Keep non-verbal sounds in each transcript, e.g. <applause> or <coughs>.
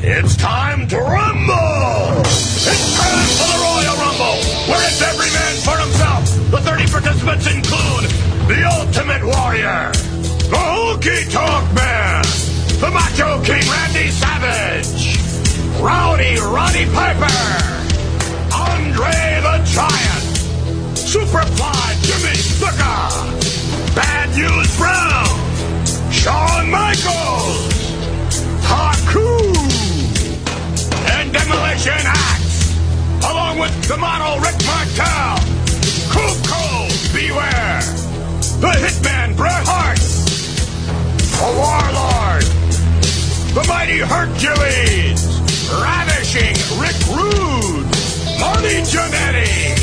It's time to rumble! It's time for the Royal Rumble, where it's every man for himself. The 30 participants include the Ultimate Warrior, the Honky Tonk Man, the Macho King Randy Savage, Rowdy Roddy Piper, Andre the Giant, Superfly Jimmy Snuka, Bad News Brown, Shawn Michaels, Haku, and Demolition Axe, along with the model Rick Martel, Coco Beware, the Hitman Bret Hart, the Warlord, the Mighty Hercules, Ravishing Rick Rude, Marty Jannetty,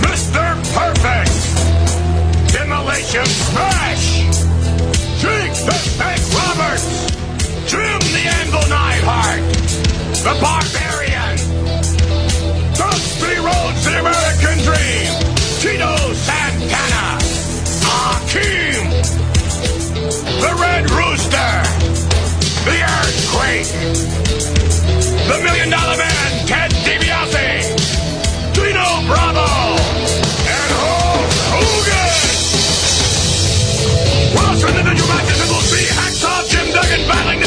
Mr. Perfect, Demolition Smash, Jake the Snake Roberts, Jim the Anvil Neidhart, the Barbarian, Dusty Rhodes the American Dream, Tito Santana, Akeem, the Red Rooster, the Earthquake, the Million Dollar Man, Ted DiBiase, Dino Bravo,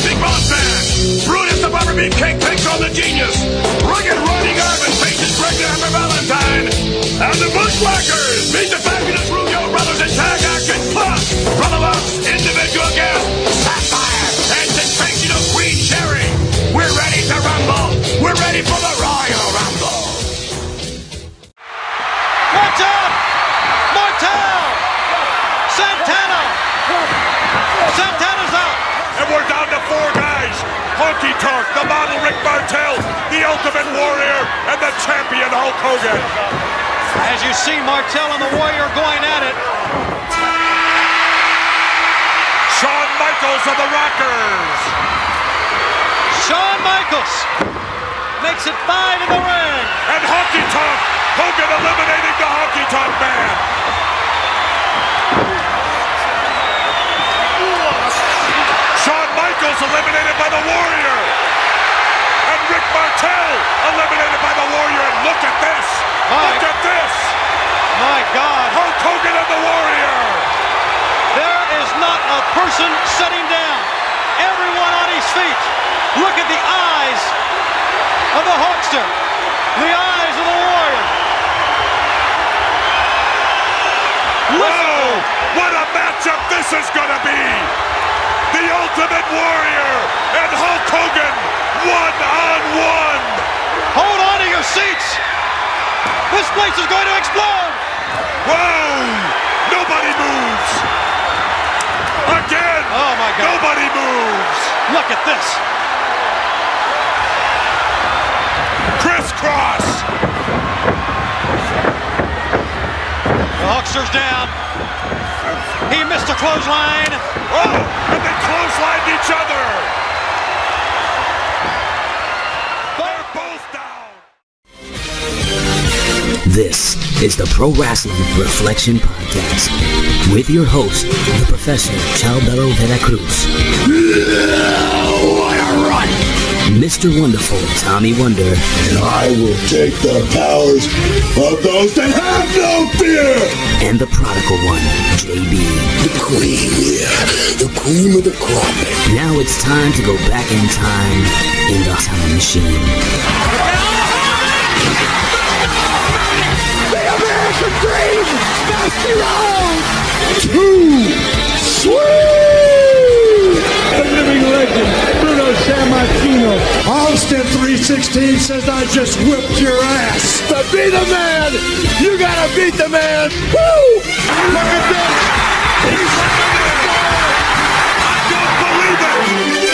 Big Boss Man. Brutus the Barber takes the Genius. Rugged Ronnie Garvin faces Greg Hammer Valentine. And the Bushwhackers meet the Rick Martel, the Ultimate Warrior, and the champion Hulk Hogan. As you see Martel and the Warrior going at it. Shawn Michaels of the Rockers. Shawn Michaels makes it five in the ring. And Honky Tonk. Hogan eliminating the Honky Tonk Man. Shawn Michaels eliminated by the Warrior. And Rick Martel eliminated by the Warrior. And look at this. My- Look at this. My God, Hulk Hogan and the Warrior. there is not a person sitting down. Everyone on his feet. Look at the eyes of the Hulkster. The eyes of the Warrior. Whoa! What a matchup this is gonna be! The Ultimate Warrior and Hulk Hogan one on one! Hold on to your seats. This place is going to explode. Whoa! Nobody moves! Again! Oh my God. Nobody moves! Look at this. Crisscross! The Hulkster's down. He missed a clothesline. Oh! And they clotheslined each other! This is the Pro Wrestling Reflection Podcast with your host, the Professor Chalbelo Veracruz. What a run! Mr. Wonderful Tommy Wonder, And I will take the powers of those that have no fear! and the prodigal one, JB. The queen, yeah. The cream of the crop. Now it's time to go back in time in the time machine. Dream! Dusty Rhodes! Too sweet! The living legend, Bruno Sammartino. Austin 316 says I just whipped your ass. To be the man, you gotta beat the man. Woo! Look at this. I don't believe it!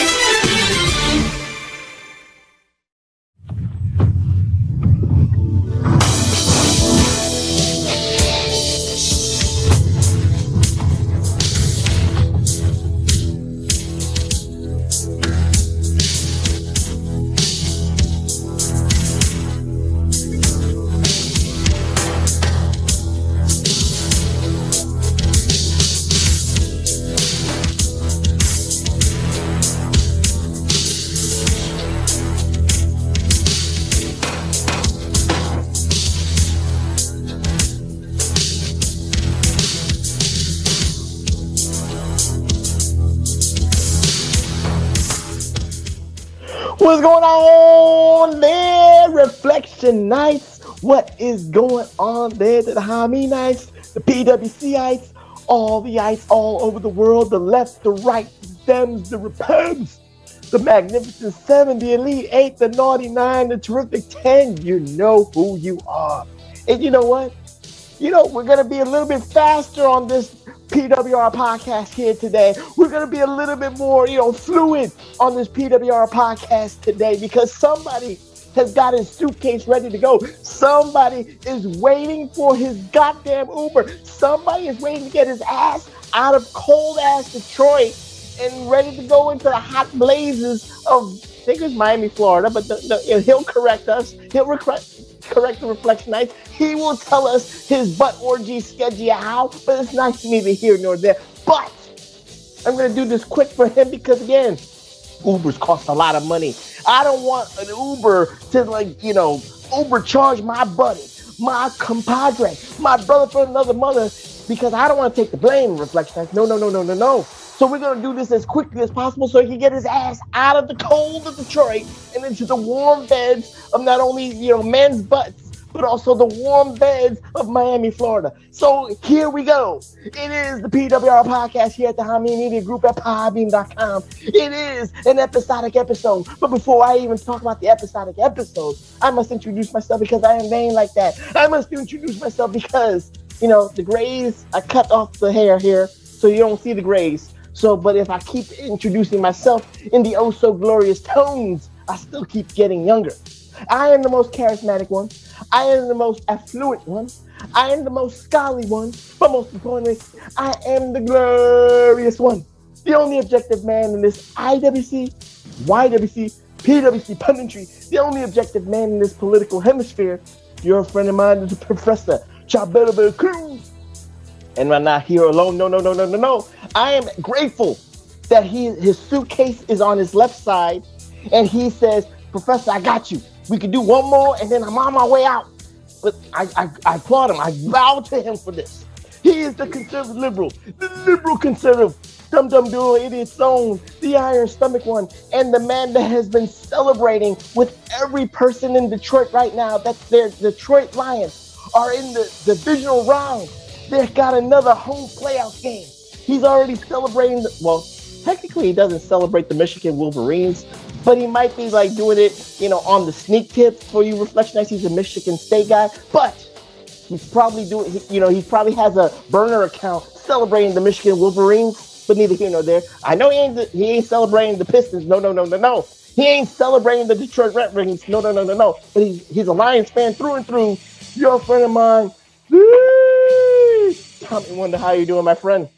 Reflectionites? What is going on there the Hami Nights, the PWC Ites, all the ice all over the world, the left, the right, the Dems, the Repubs, the Magnificent Seven, the Elite Eight, the Naughty Nine, the Terrific Ten. You know who you are. And you know what? You know, we're going to be a little bit faster on this PWR podcast here today. We're going to be a little bit more, you know, fluid on this PWR podcast today because somebody has got his suitcase ready to go. Somebody is waiting for his goddamn Uber. Somebody is waiting to get his ass out of cold ass Detroit and ready to go into the hot blazes of, I think it's Miami, Florida, but the, the, he'll correct us. He'll correct, the Reflectionites. He will tell us his butt orgy schedule how, but it's not neither here nor there. But I'm to do this quick for him because, again, Ubers cost a lot of money. I don't want an Uber to, like, you know, Uber charge my buddy, my compadre, my brother from another mother because I don't want to take the blame, reflection. No, no, no, no, no, no. So we're gonna do this as quickly as possible so he can get his ass out of the cold of Detroit and into the warm beds of not only you know men's butts, but also the warm beds of Miami, Florida. So here we go. It is the PWR podcast here at the Hameen Media Group at podbean.com. It is an episodic episode. But before I even talk about the episodic episode, I must introduce myself because I am vain like that. I must introduce myself because, you know, the grays, I cut off the hair here so you don't see the grays. So, but if I keep introducing myself in the oh so glorious tones, I still keep getting younger. I am the most charismatic one. I am the most affluent one. I am the most scholarly one. But most importantly, I am the glorious one. The only objective man in this IWC, YWC, PWC punditry. The only objective man in this political hemisphere. Your friend of mine is Professor Chabela Cruz. And I'm not here alone. No, no, no, no, no, no. I am grateful that he his suitcase is on his left side, and he says, "Professor, I got you. We can do one more, and then I'm on my way out." But I, I, I applaud him. I bow to him for this. He is the conservative liberal, the liberal conservative, dum dum duo, idiot zone, the iron stomach one, and the man that has been celebrating with every person in Detroit right now that their Detroit Lions are in the divisional round. They've got another home playoff game. He's already celebrating. The, well, technically, he doesn't celebrate the Michigan Wolverines, but he might be like doing it, you know, on the sneak tip for you. Reflectionites, he's a Michigan State guy, but he's probably doing, you know, he probably has a burner account celebrating the Michigan Wolverines, but neither here nor there. I know he ain't he ain't celebrating the Pistons. No, no, no, no, no. He ain't celebrating the Detroit Red Wings. No, no, no, no, no. But he's he's a Lions fan through and through. Your friend of mine. Tommy Wonder, how you doing, my friend?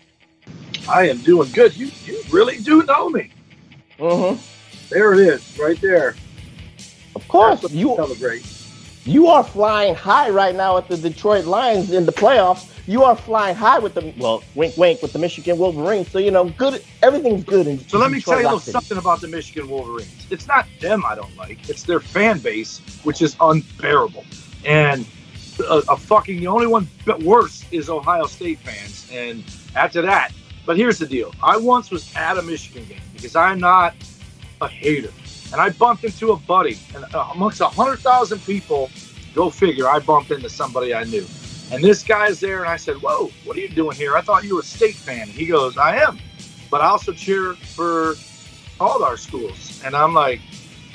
I am doing good. You you really do know me. Mm-hmm. There it is, right there. Of course, you celebrate. you are flying high right now at the Detroit Lions in the playoffs. You are flying high with the well, wink, wink, with the Michigan Wolverines. So you know, good. Everything's good. In So let me Detroit tell you a little City. something about the Michigan Wolverines. It's not them I don't like. It's their fan base, which is unbearable. And a, a fucking the only one worse is Ohio State fans. And after that, but here's the deal. I once was at a Michigan game because I'm not a hater. And I bumped into a buddy, and uh, amongst a hundred thousand people, go figure, I bumped into somebody I knew. And this guy's there, and I said, "Whoa, what are you doing here? I thought you were a state fan." He goes, "I am, but I also cheer for all our schools." And I'm like,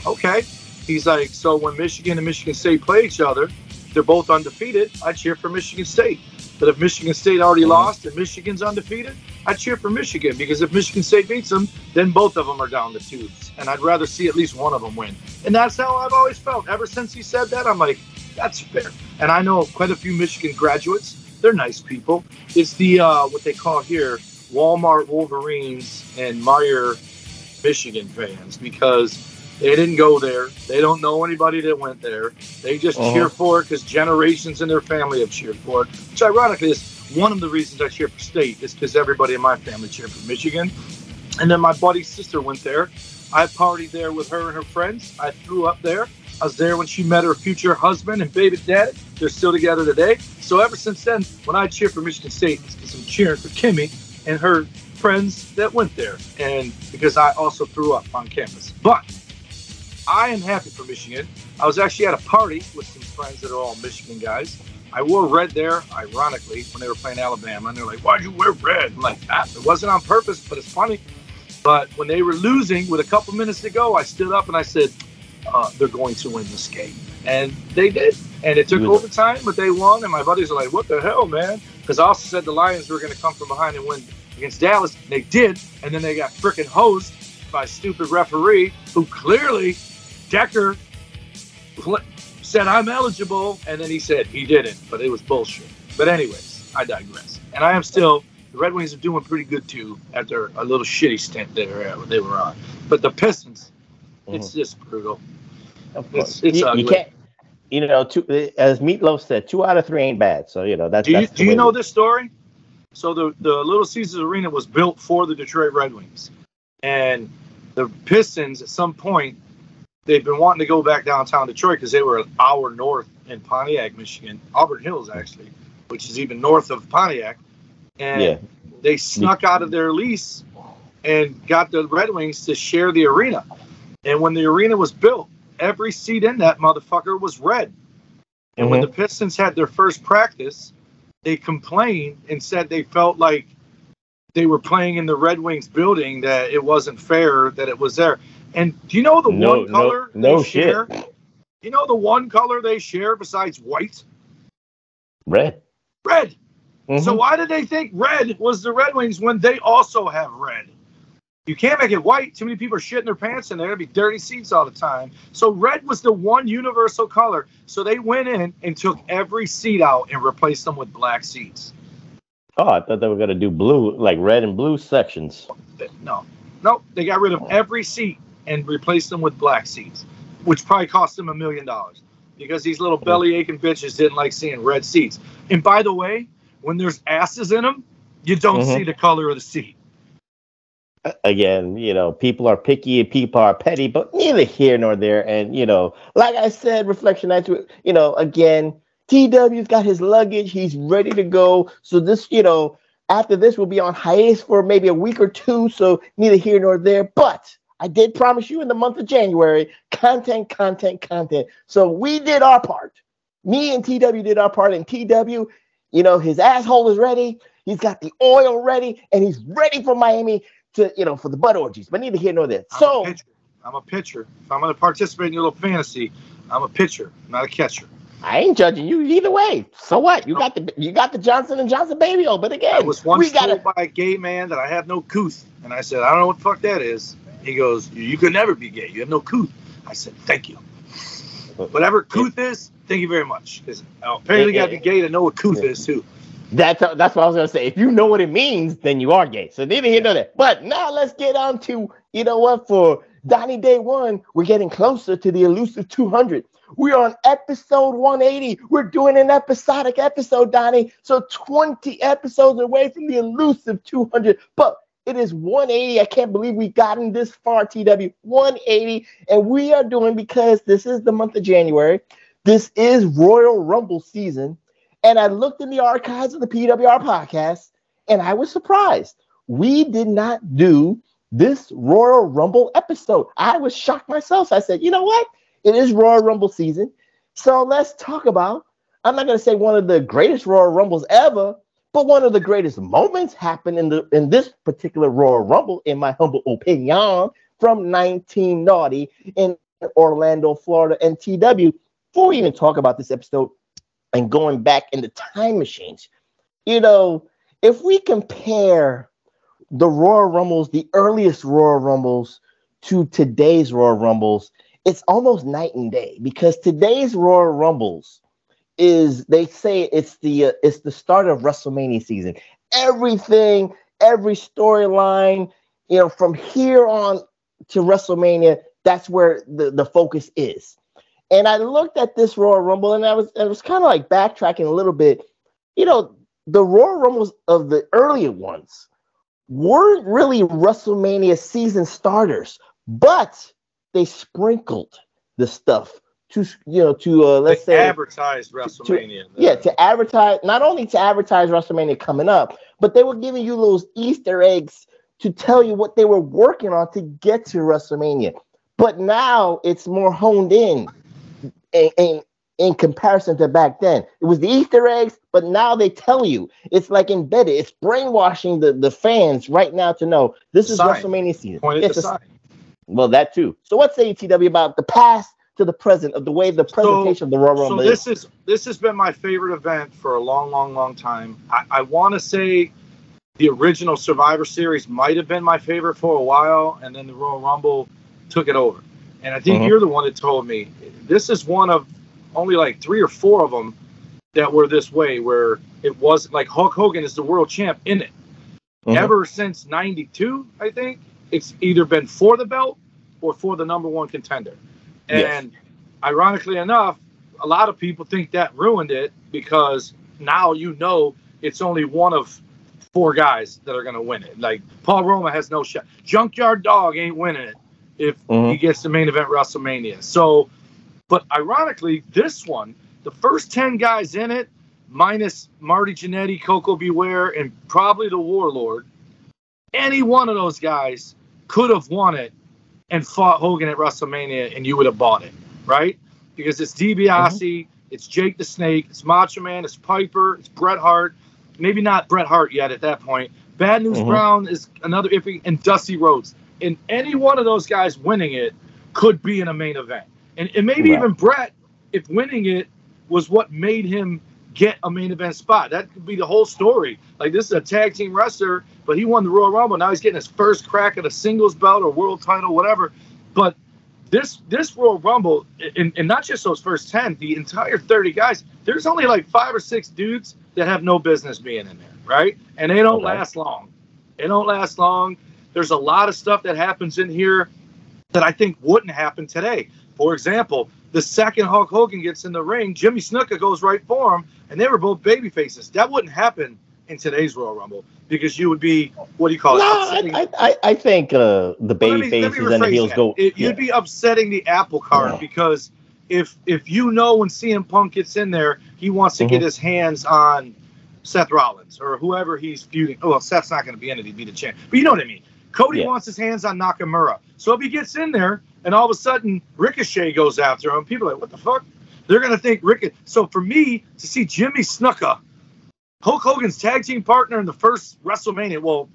"Okay." He's like, "So when Michigan and Michigan State play each other, they're both undefeated. I cheer for Michigan State. But if Michigan State already lost and Michigan's undefeated, I cheer for Michigan because if Michigan State beats them, then both of them are down the tubes, and I'd rather see at least one of them win. And that's how I've always felt. Ever since he said that, I'm like, that's fair. And I know quite a few Michigan graduates. They're nice people. It's the uh, what they call here Walmart Wolverines and Meijer Michigan fans because they didn't go there. They don't know anybody that went there. They just Uh-huh. cheer for it because generations in their family have cheered for it. Which, ironically, is one of the reasons I cheer for State is because everybody in my family cheered for Michigan. And then my buddy's sister went there. I partied there with her and her friends. I threw up there. I was there when she met her future husband and baby daddy. They're still together today. So ever since then, when I cheer for Michigan State, it's because I'm cheering for Kimmy and her friends that went there, and because I also threw up on campus. But I am happy for Michigan. I was actually at a party with some friends that are all Michigan guys. I wore red there, ironically, when they were playing Alabama, and they're like, "Why'd you wear red?" I'm like, ah, "It wasn't on purpose, but it's funny." But when they were losing with a couple minutes to go, I stood up and I said, uh, "They're going to win this game," and they did. And it took overtime, but they won. And my buddies are like, "What the hell, man?" Because I also said the Lions were going to come from behind and win against Dallas. And they did, and then they got freaking hosed by a stupid referee who clearly Decker said I'm eligible, and then he said he didn't, but it was bullshit. But anyways, I digress. And I am still the Red Wings are doing pretty good too after a little shitty stint there uh, they were on. But the Pistons, it's just brutal. Of course. It's, it's you, you can't. You know, two, as Meatloaf said, two out of three ain't bad. So you know that's. Do you, that's do you know this story? So the the Little Caesars Arena was built for the Detroit Red Wings, and the Pistons at some point they've been wanting to go back downtown Detroit because they were an hour north in Pontiac, Michigan, Auburn Hills actually, which is even north of Pontiac, and Yeah. they snuck out of their lease and got the Red Wings to share the arena. And when the arena was built, every seat in that motherfucker was red. And when mm-hmm. the Pistons had their first practice, they complained and said they felt like they were playing in the Red Wings building, that it wasn't fair that it was there. And do you know the No- one color no they shit. share? You know the one color they share besides white? red. Red. Mhm. So why did they think red was the Red Wings when they also have red? You can't make it white. Too many people are shitting their pants in there. It'd be dirty seats all the time. So red was the one universal color. So they went in and took every seat out and replaced them with black seats. oh, I thought they were gonna do blue, like red and blue sections. No, no, they got rid of every seat and replaced them with black seats, which probably cost them a million dollars because these little belly aching bitches didn't like seeing red seats. And by the way, when there's asses in them, you don't Mhm. see the color of the seat. again, you know, people are picky and people are petty, but neither here nor there. And you know, like I said, Reflectionites. You know, again, TW's got his luggage. He's ready to go. So this, you know, after this, we'll be on hiatus for maybe a week or two. So neither here nor there. But I did promise you in the month of January, content, content, content. So we did our part. Me and TW did our part, and TW, you know, his asshole is ready. He's got the oil ready, and he's ready for Miami to you know for the butt orgies, but neither here nor there. I'm So a. I'm a pitcher. If I'm going to participate in your little fantasy, I'm a pitcher, not a catcher. I ain't judging you either way. So what? You got the you got the Johnson and Johnson baby oil, but again, I was once we gotta. told by a gay man that I have no couth, and I said, I don't know what the fuck that is. He goes, You could never be gay. You have no couth. I said, Thank you. Whatever couth is, thank you very much. Because apparently, you got to be gay to know what couth is too. That's that's what I was gonna say. If you know what it means, then you are gay. So neither here nor there. But now let's get on to you know what for Donnie Day One. We're getting closer to the elusive 200. We're on episode 180. We're doing an episodic episode, Donnie. So 20 episodes away from the elusive 200. But it is 180. I can't believe we've gotten this far, TW. 180. And we are doing because this is the month of January. This is Royal Rumble season. And I looked in the archives of the PWR podcast and I was surprised. We did not do this Royal Rumble episode. I was shocked myself. So I said, you know what? It is Royal Rumble season. So let's talk about, I'm not going to say one of the greatest Royal Rumbles ever, but one of the greatest moments happened in the in this particular Royal Rumble, in my humble opinion, from 1990 in Orlando, Florida, and TW. Before we even talk about this episode and going back in the time machines, you know, if we compare the Royal Rumbles, the earliest Royal Rumbles, to today's Royal Rumbles, it's almost night and day because today's Royal Rumbles is they say it's the uh, it's the start of WrestleMania season. Everything, every storyline, you know, from here on to WrestleMania, that's where the, the focus is. And I looked at this Royal Rumble and I was I was kind of like backtracking a little bit. You know, the Royal Rumbles of the earlier ones weren't really WrestleMania season starters, but they sprinkled the stuff to you know to uh, let's they say advertised WrestleMania. yeah, to advertise not only to advertise WrestleMania coming up, but they were giving you those Easter eggs to tell you what they were working on to get to WrestleMania. but now it's more honed in, in, in in comparison to back then. It was the Easter eggs, but now they tell you it's like embedded. It's brainwashing the, the fans right now to know this is Sign. WrestleMania season. Point the a- sign. well, that too. So what say TW about the past to the present of the way the presentation of the Royal Rumble. So Rumble this is? is this has been my favorite event for a long, long, long time. I, I want to say the original Survivor Series might have been my favorite for a while, and then the Royal Rumble took it over. And I think Mhm. you're the one that told me this is one of only like three or four of them that were this way, where it was like Hulk Hogan is the world champ in it. Mhm. Ever since '92, I think it's either been for the belt or for the number one contender. Yes. And ironically enough, a lot of people think that ruined it because now you know it's only one of four guys that are going to win it. Like Paul Roma has no shot. Junkyard Dog ain't winning it if Mhm. he gets the main event WrestleMania. So, but ironically, this one, the first 10 guys in it, minus Marty Jannetty, Koko B. Ware, and probably the Warlord, any one of those guys could have won it and fought Hogan at WrestleMania, and you would have bought it, right? Because it's DiBiase, it's Jake the Snake, it's Macho Man, it's Piper, it's Bret Hart. Maybe not Bret Hart yet at that point. Bad News Mhm. Brown is another iffy, and Dusty Rhodes. And any one of those guys winning it could be in a main event. And, and maybe Right. even Bret, if winning it was what made him get a main event spot. That could be the whole story. Like this is a tag team wrestler, but he won the Royal Rumble. Now he's getting his first crack at a singles belt or world title, whatever. But this this Royal Rumble, and, and not just those first ten, the entire thirty guys. There's only like five or six dudes that have no business being in there, right? And they don't Okay. last long. They don't last long. There's a lot of stuff that happens in here that I think wouldn't happen today. For example, the second Hulk Hogan gets in the ring, Jimmy Snuka goes right for him, and they were both baby faces. That wouldn't happen in today's Royal Rumble because you would be what do you call it? No, Upsetting- I, I, I think uh, the baby me- faces and the heels that. go. It- yeah. you'd be upsetting the apple cart Yeah. because if if you know when CM Punk gets in there, he wants to get Mhm. his hands on Seth Rollins or whoever he's feuding. Oh, well, Seth's not going to be in it; he'd be the champ. But you know what I mean. Cody Yeah. wants his hands on Nakamura, so if he gets in there and all of a sudden Ricochet goes after him, people are like, "What the fuck?" They're going to think Ricochet. So for me to see Jimmy Snuka, Hulk Hogan's tag team partner in the first WrestleMania, well,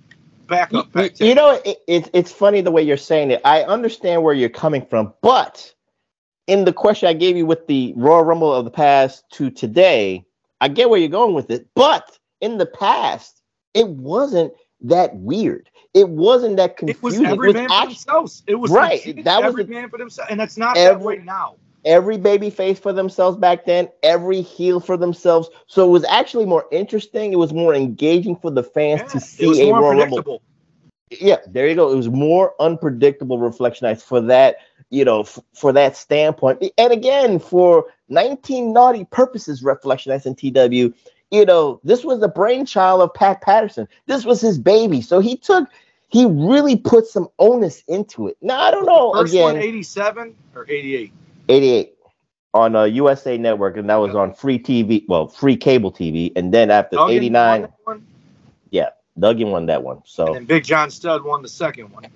back up, back you know, it, it, it's funny the way you're saying it. I understand where you're coming from, but in the question I gave you with the Royal Rumble of the past to today, I get where you're going with it. But in the past, it wasn't that weird. It wasn't that confusing. It was every It was man for themselves. It was Right, that was every man for themselves, and that's not that Every- way now. every baby face for themselves back then, every heel for themselves. So it was actually more interesting. It was more engaging for the fans Yeah, to see a more Royal Rumble. yeah, there you go. It was more unpredictable Reflectionites for that, you know, f- for that standpoint. And again, for 19 naughty purposes, Reflectionites and TW, you know, this was the brainchild of Pat Patterson. This was his baby. So he took, he really put some onus into it. Now, I don't know, First again, one, 87 or 88. 88 on uh, USA Network, and that was on free TV, well, free cable TV. And then after Duggan won 89, that one, Duggan won that one. So and Big John Studd won the second one.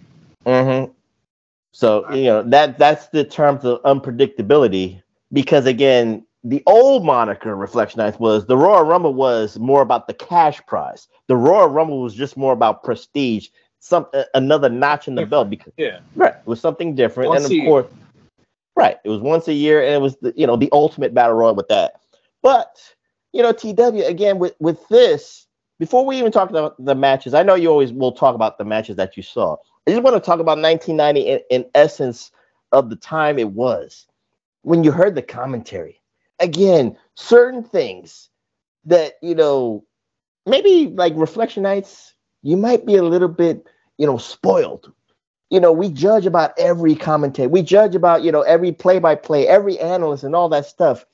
Mm-hmm. So you know that that's the terms of unpredictability because again, the old moniker Reflectionites was the Royal Rumble was more about the cash prize. The Royal Rumble was just more about prestige, some another notch in the belt because Yeah. right, it was something different, Once and of course, right, it was once a year, and it was the, you know the ultimate battle royal with that. But you know, TW again with with this. Before we even talk about the matches, I know you always will talk about the matches that you saw. I just want to talk about 1990 in, in essence of the time it was when you heard the commentary. Again, certain things that you know, maybe like Reflectionites, you might be a little bit, you know, spoiled. You know, we judge about every commentary. We judge about, you know, every play by play, every analyst and all that stuff.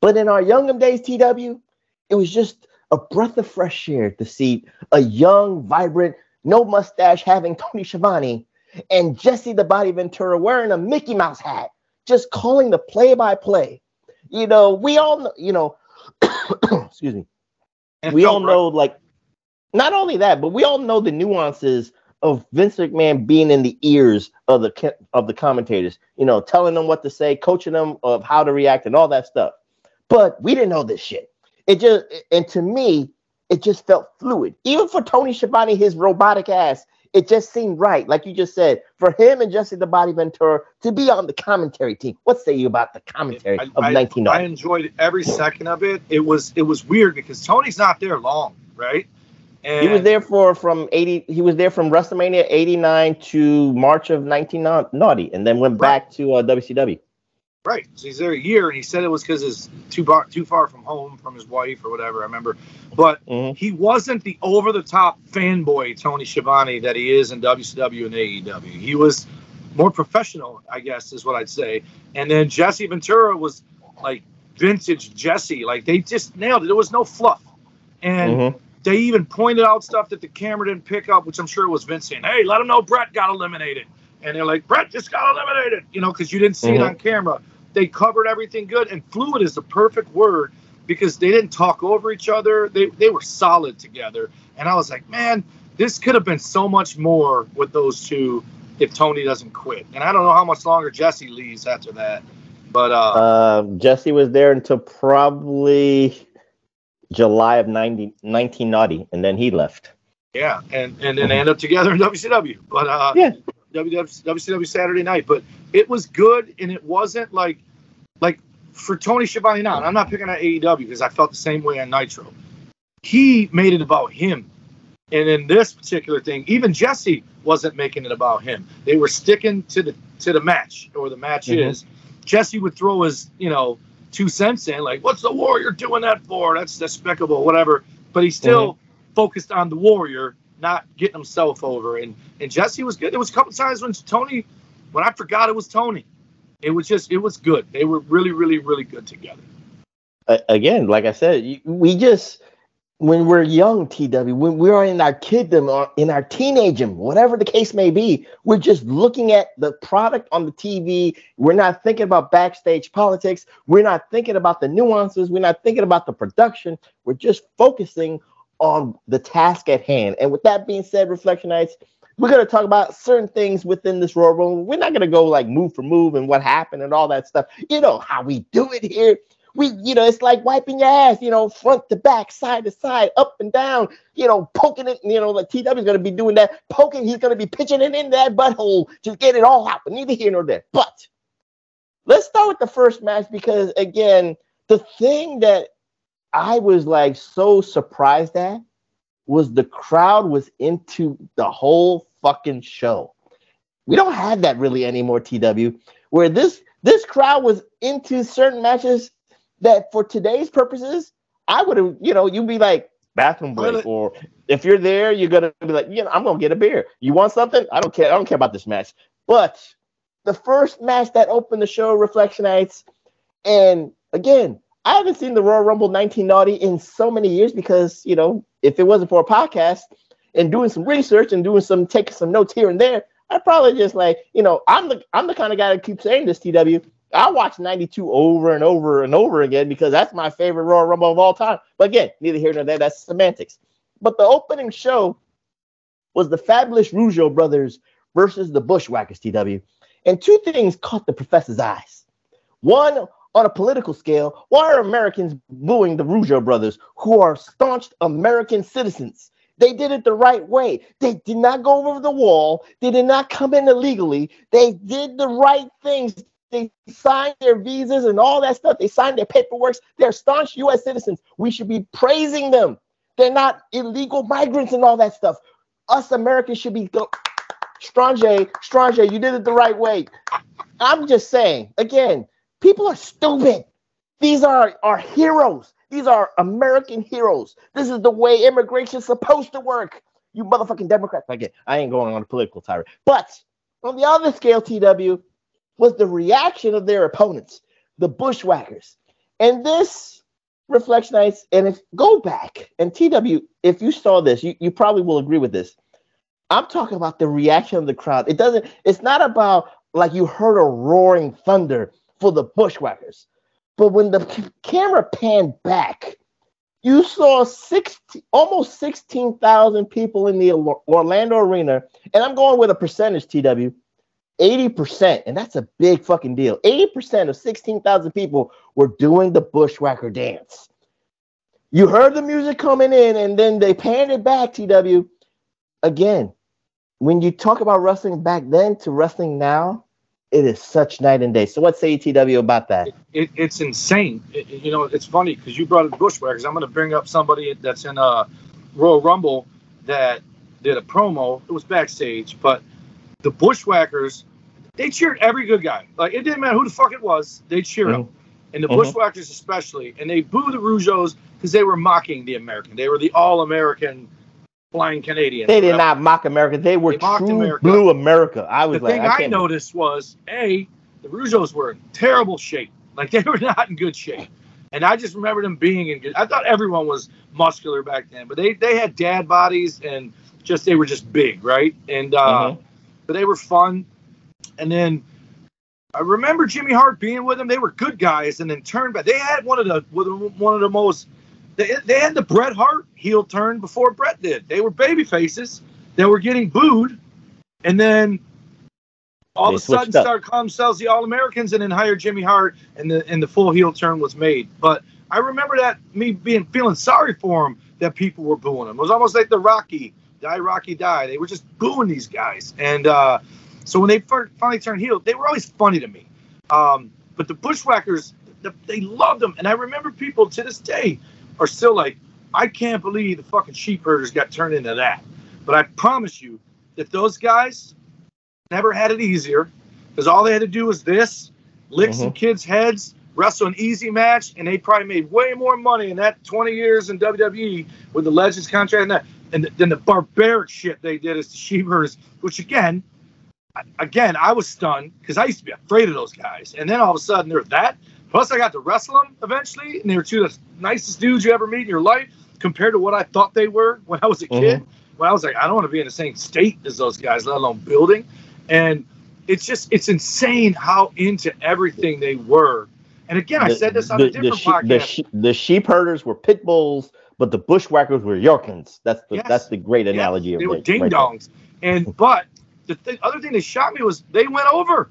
But in our younger days, TW, it was just a breath of fresh air to see a young, vibrant, no mustache having Tony Schiavone and Jesse the Body Ventura wearing a Mickey Mouse hat, just calling the play by play. You know, we all know, you know, <coughs> excuse me And we all know like not only that but we all know the nuances of Vince McMahon being in the ears of the of the commentators, you know, telling them what to say, coaching them of how to react and all that stuff. But we didn't know this shit. It just and to me, it just felt fluid. Even for Tony Schiavone, his robotic ass, it just seemed right. Like you just said, for him and Jesse the Body Ventura to be on the commentary team. What say you about the commentary I, of I, 1990? I enjoyed every second of it. It was it was weird because Tony's not there long, right? And He was there for from 80 he was there from WrestleMania 89 to March of 1990 and then went back to uh, WCW. Right. So he's there a year, and he said it was because he's too far, too far from home from his wife or whatever. I remember, but Mhm. he wasn't the over-the-top fanboy Tony Schiavone that he is in WCW and AEW. He was more professional, I guess, is what I'd say. And then Jesse Ventura was like vintage Jesse. Like they just nailed it. There was no fluff, and Mhm. They even pointed out stuff that the camera didn't pick up, which I'm sure was Vince saying, "Hey, let them know Bret got eliminated." And they're like, "Bret just got eliminated," you know, because you didn't see it Mhm. on camera. They covered everything good, and fluid is the perfect word because they didn't talk over each other. They they were solid together, and I was like, man, this could have been so much more with those two if Tony doesn't quit. And I don't know how much longer Jesse leaves after that, but uh, Uh, Jesse was there until probably July of 90, 1990 and then he left. yeah, and and then they end up together in WCW. But uh, Yeah. WW, WCW Saturday Night, but it was good, and it wasn't like like for Tony Schiavone now. And I'm not picking on AEW because I felt the same way on Nitro. He made it about him, and in this particular thing, even Jesse wasn't making it about him. They were sticking to the to the match or the match Mhm. is. Jesse would throw his you know two cents in, like, "What's the Warrior doing that for? That's despicable, whatever." But he still uh-huh. focused on the Warrior, not getting himself over. And and Jesse was good. There was a couple times when Tony, when I forgot it was Tony, it was just it was good. They were really, really, really good together. A- again, like I said, we just when we're young, TW, when we're in our kiddom or in our teenagerdom, whatever the case may be, we're just looking at the product on the TV. We're not thinking about backstage politics. We're not thinking about the nuances. We're not thinking about the production. We're just focusing on the task at hand. And with that being said, Reflectionites, we're going to talk about certain things within this Royal Rumble. We're not going to go like move for move and what happened and all that stuff. You know how we do it here. We, you know, it's like wiping your ass, you know, front to back, side to side, up and down, you know, poking it, you know, like TW is going to be doing that, poking, he's going to be pitching it in that butthole, to get it all out, neither here nor there. But let's start with the first match because, again, the thing that I was like so surprised at was the crowd was into the whole fucking show. We don't have that really anymore, TW, where this this crowd was into certain matches that for today's purposes, I would have, you know, you'd be like bathroom break, Really? or if you're there, you're gonna be like, you know, I'm gonna get a beer. You want something? I don't care. I don't care about this match. But the first match that opened the show, Reflectionites, and again, I haven't seen the Royal Rumble 1990 in so many years because, you know, if it wasn't for a podcast and doing some research and doing some taking some notes here and there, I'd probably just like, you know, I'm the I'm the kind of guy that keeps saying this, TW. I watch 92 over and over and over again because that's my favorite Royal Rumble of all time. But again, neither here nor there, that's semantics. But the opening show was the fabulous Rougeau brothers versus the Bushwhackers, TW. And two things caught the professor's eyes. One, on a political scale, why are Americans booing the Rougeau brothers, who are staunch American citizens? They did it the right way. They did not go over the wall. They did not come in illegally. They did the right things. They signed their visas and all that stuff. They signed their paperwork. They're staunch U.S. citizens. We should be praising them. They're not illegal migrants and all that stuff. Us Americans should be go, Strange, Strange, you did it the right way. I'm just saying, again, people are stupid. These are our heroes. These are American heroes. This is the way immigration's supposed to work. You motherfucking Democrats. Again, I ain't going on a political tirade. But on the other scale, TW, was the reaction of their opponents, the Bushwhackers. And this Reflectionites. And if go back and TW, if you saw this, you, you probably will agree with this. I'm talking about the reaction of the crowd. It doesn't, it's not about like you heard a roaring thunder for the Bushwhackers. But when the c- camera panned back You saw 60, almost 16,000 people in the Orlando Arena, and I'm going with a percentage, TW. 80%, and that's a big fucking deal. 80% of 16,000 people were doing the bushwhacker dance. You heard the music coming in, and then they panned it back, TW. Again, when you talk about wrestling back then to wrestling now, it is such night and day. So what say TW about that? It, it, it's insane. It, you know, it's funny because you brought up Bushwhackers. I'm going to bring up somebody that's in a Royal Rumble that did a promo. It was backstage, but the Bushwhackers, they cheered every good guy. Like it didn't matter who the fuck it was, they cheer mm-hmm. them. And the mm-hmm. Bushwhackers especially, and they boo the Rougeaus because they were mocking the American. They were the all-American flying Canadians. They did not mock America. They were they true America. blue America. I was the like, thing I, I noticed was a the Rougeaus were in terrible shape. Like they were <laughs> not in good shape. And I just remember them being in good. I thought everyone was muscular back then, but they they had dad bodies and just they were just big, right? And uh, mm-hmm. but they were fun. And then I remember Jimmy Hart being with them. They were good guys, and then turned back. They had one of the one of the most they, they had the Bret Hart heel turn before Bret did. They were baby faces that were getting booed, and then all they of a sudden started calling themselves the All Americans, and then hired Jimmy Hart, and the and the full heel turn was made. But I remember that me being feeling sorry for him that people were booing him. It was almost like the Rocky die, Rocky die. They were just booing these guys, and uh, so when they finally turned heel, they were always funny to me. Um, but the Bushwhackers, they loved them, and I remember people to this day are still like, I can't believe the fucking sheep herders got turned into that. But I promise you that those guys never had it easier because all they had to do was this, lick mm-hmm. some kids' heads, wrestle an easy match, and they probably made way more money in that 20 years in WWE with the Legends contract and that, and then the barbaric shit they did as the sheep herders, which again, again, I was stunned because I used to be afraid of those guys. And then all of a sudden they're that. Plus, I got to wrestle them eventually, and they were two of the nicest dudes you ever meet in your life compared to what I thought they were when I was a kid. Mm-hmm. When I was like, I don't want to be in the same state as those guys, let alone building. And it's just, it's insane how into everything they were. And again, the, I said this on the, a different the she, podcast. The, she, the, sheep herders were pit bulls, but the bushwhackers were Yorkins. That's the yes. that's the great analogy yes. of they were ding dongs. Right and but the th- other thing that shot me was they went over.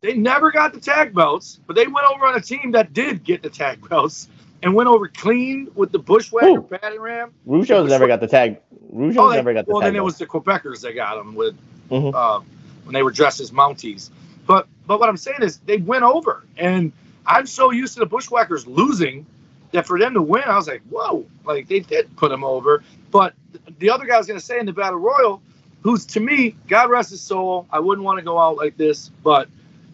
They never got the tag belts, but they went over on a team that did get the tag <laughs> belts and went over clean with the Bushwhacker batting ram. Rougeau's never got the tag. Rougeau's oh, never got the well, tag. Well, then it was the Quebecers that got them with mm-hmm. uh, when they were dressed as Mounties. But but what I'm saying is they went over, and I'm so used to the Bushwhackers losing that for them to win, I was like, whoa, like they did put them over. But the other guy was going to say in the Battle Royal, who's to me, God rest his soul, I wouldn't want to go out like this, but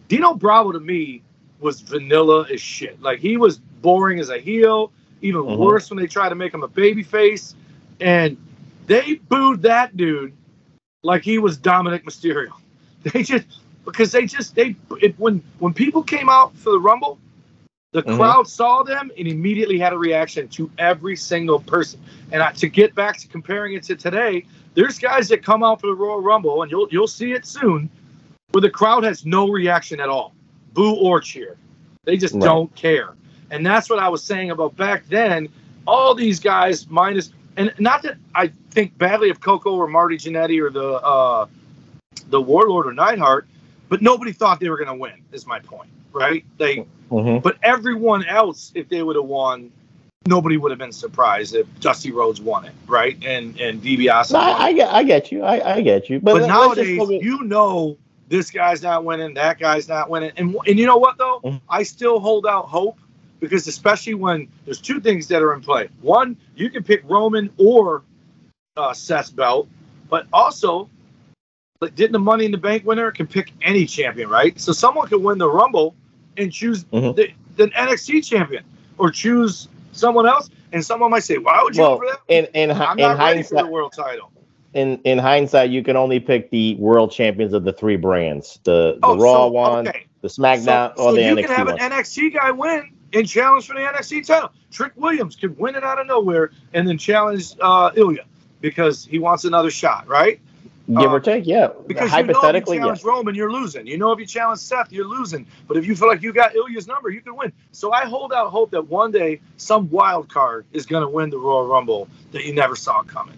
Dino Bravo to me was vanilla as shit. Like he was boring as a heel, even mm-hmm. worse when they tried to make him a baby face. And they booed that dude like he was Dominik Mysterio. <laughs> They just because they just they it, when when people came out for the Rumble, the mm-hmm. crowd saw them and immediately had a reaction to every single person. And I, to get back to comparing it to today, there's guys that come out for the Royal Rumble, and you'll you'll see it soon where the crowd has no reaction at all, boo or cheer. They just right. don't care. And that's what I was saying about back then. All these guys, minus, and not that I think badly of Koko or Marty Jannetty or the uh, the Warlord or Neidhart, but nobody thought they were going to win. Is my point, right? They, mm-hmm. but everyone else, if they would have won, nobody would have been surprised if Dusty Rhodes won it, right? And and DiBiase. No, I, I, get, I get you, I, I get you. But, but nowadays, you know this guy's not winning, that guy's not winning. And and you know what though? Mm-hmm. I still hold out hope because especially when there's two things that are in play. One, you can pick Roman or uh, Seth's belt, but also like didn't the Money in the Bank winner can pick any champion, right? So someone can win the Rumble and choose mm-hmm. the, the NXT champion or choose someone else. And someone might say, "Why would you well, go for that?" In in, I'm in hindsight, the world title in in hindsight, you can only pick the world champions of the three brands: the the oh, Raw so, one, okay. the SmackDown, so, or the so NXT. You can have one. an NXT guy win and challenge for the NXT title. Trick Williams could win it out of nowhere and then challenge uh, Ilja because he wants another shot, right? Give Uh, or take, yeah. Because Hypothetically, you know if you challenge Roman, you're losing. You know if you challenge Seth, you're losing. But if you feel like you got Ilja's number, you can win. So I hold out hope that one day some wild card is going to win the Royal Rumble that you never saw coming.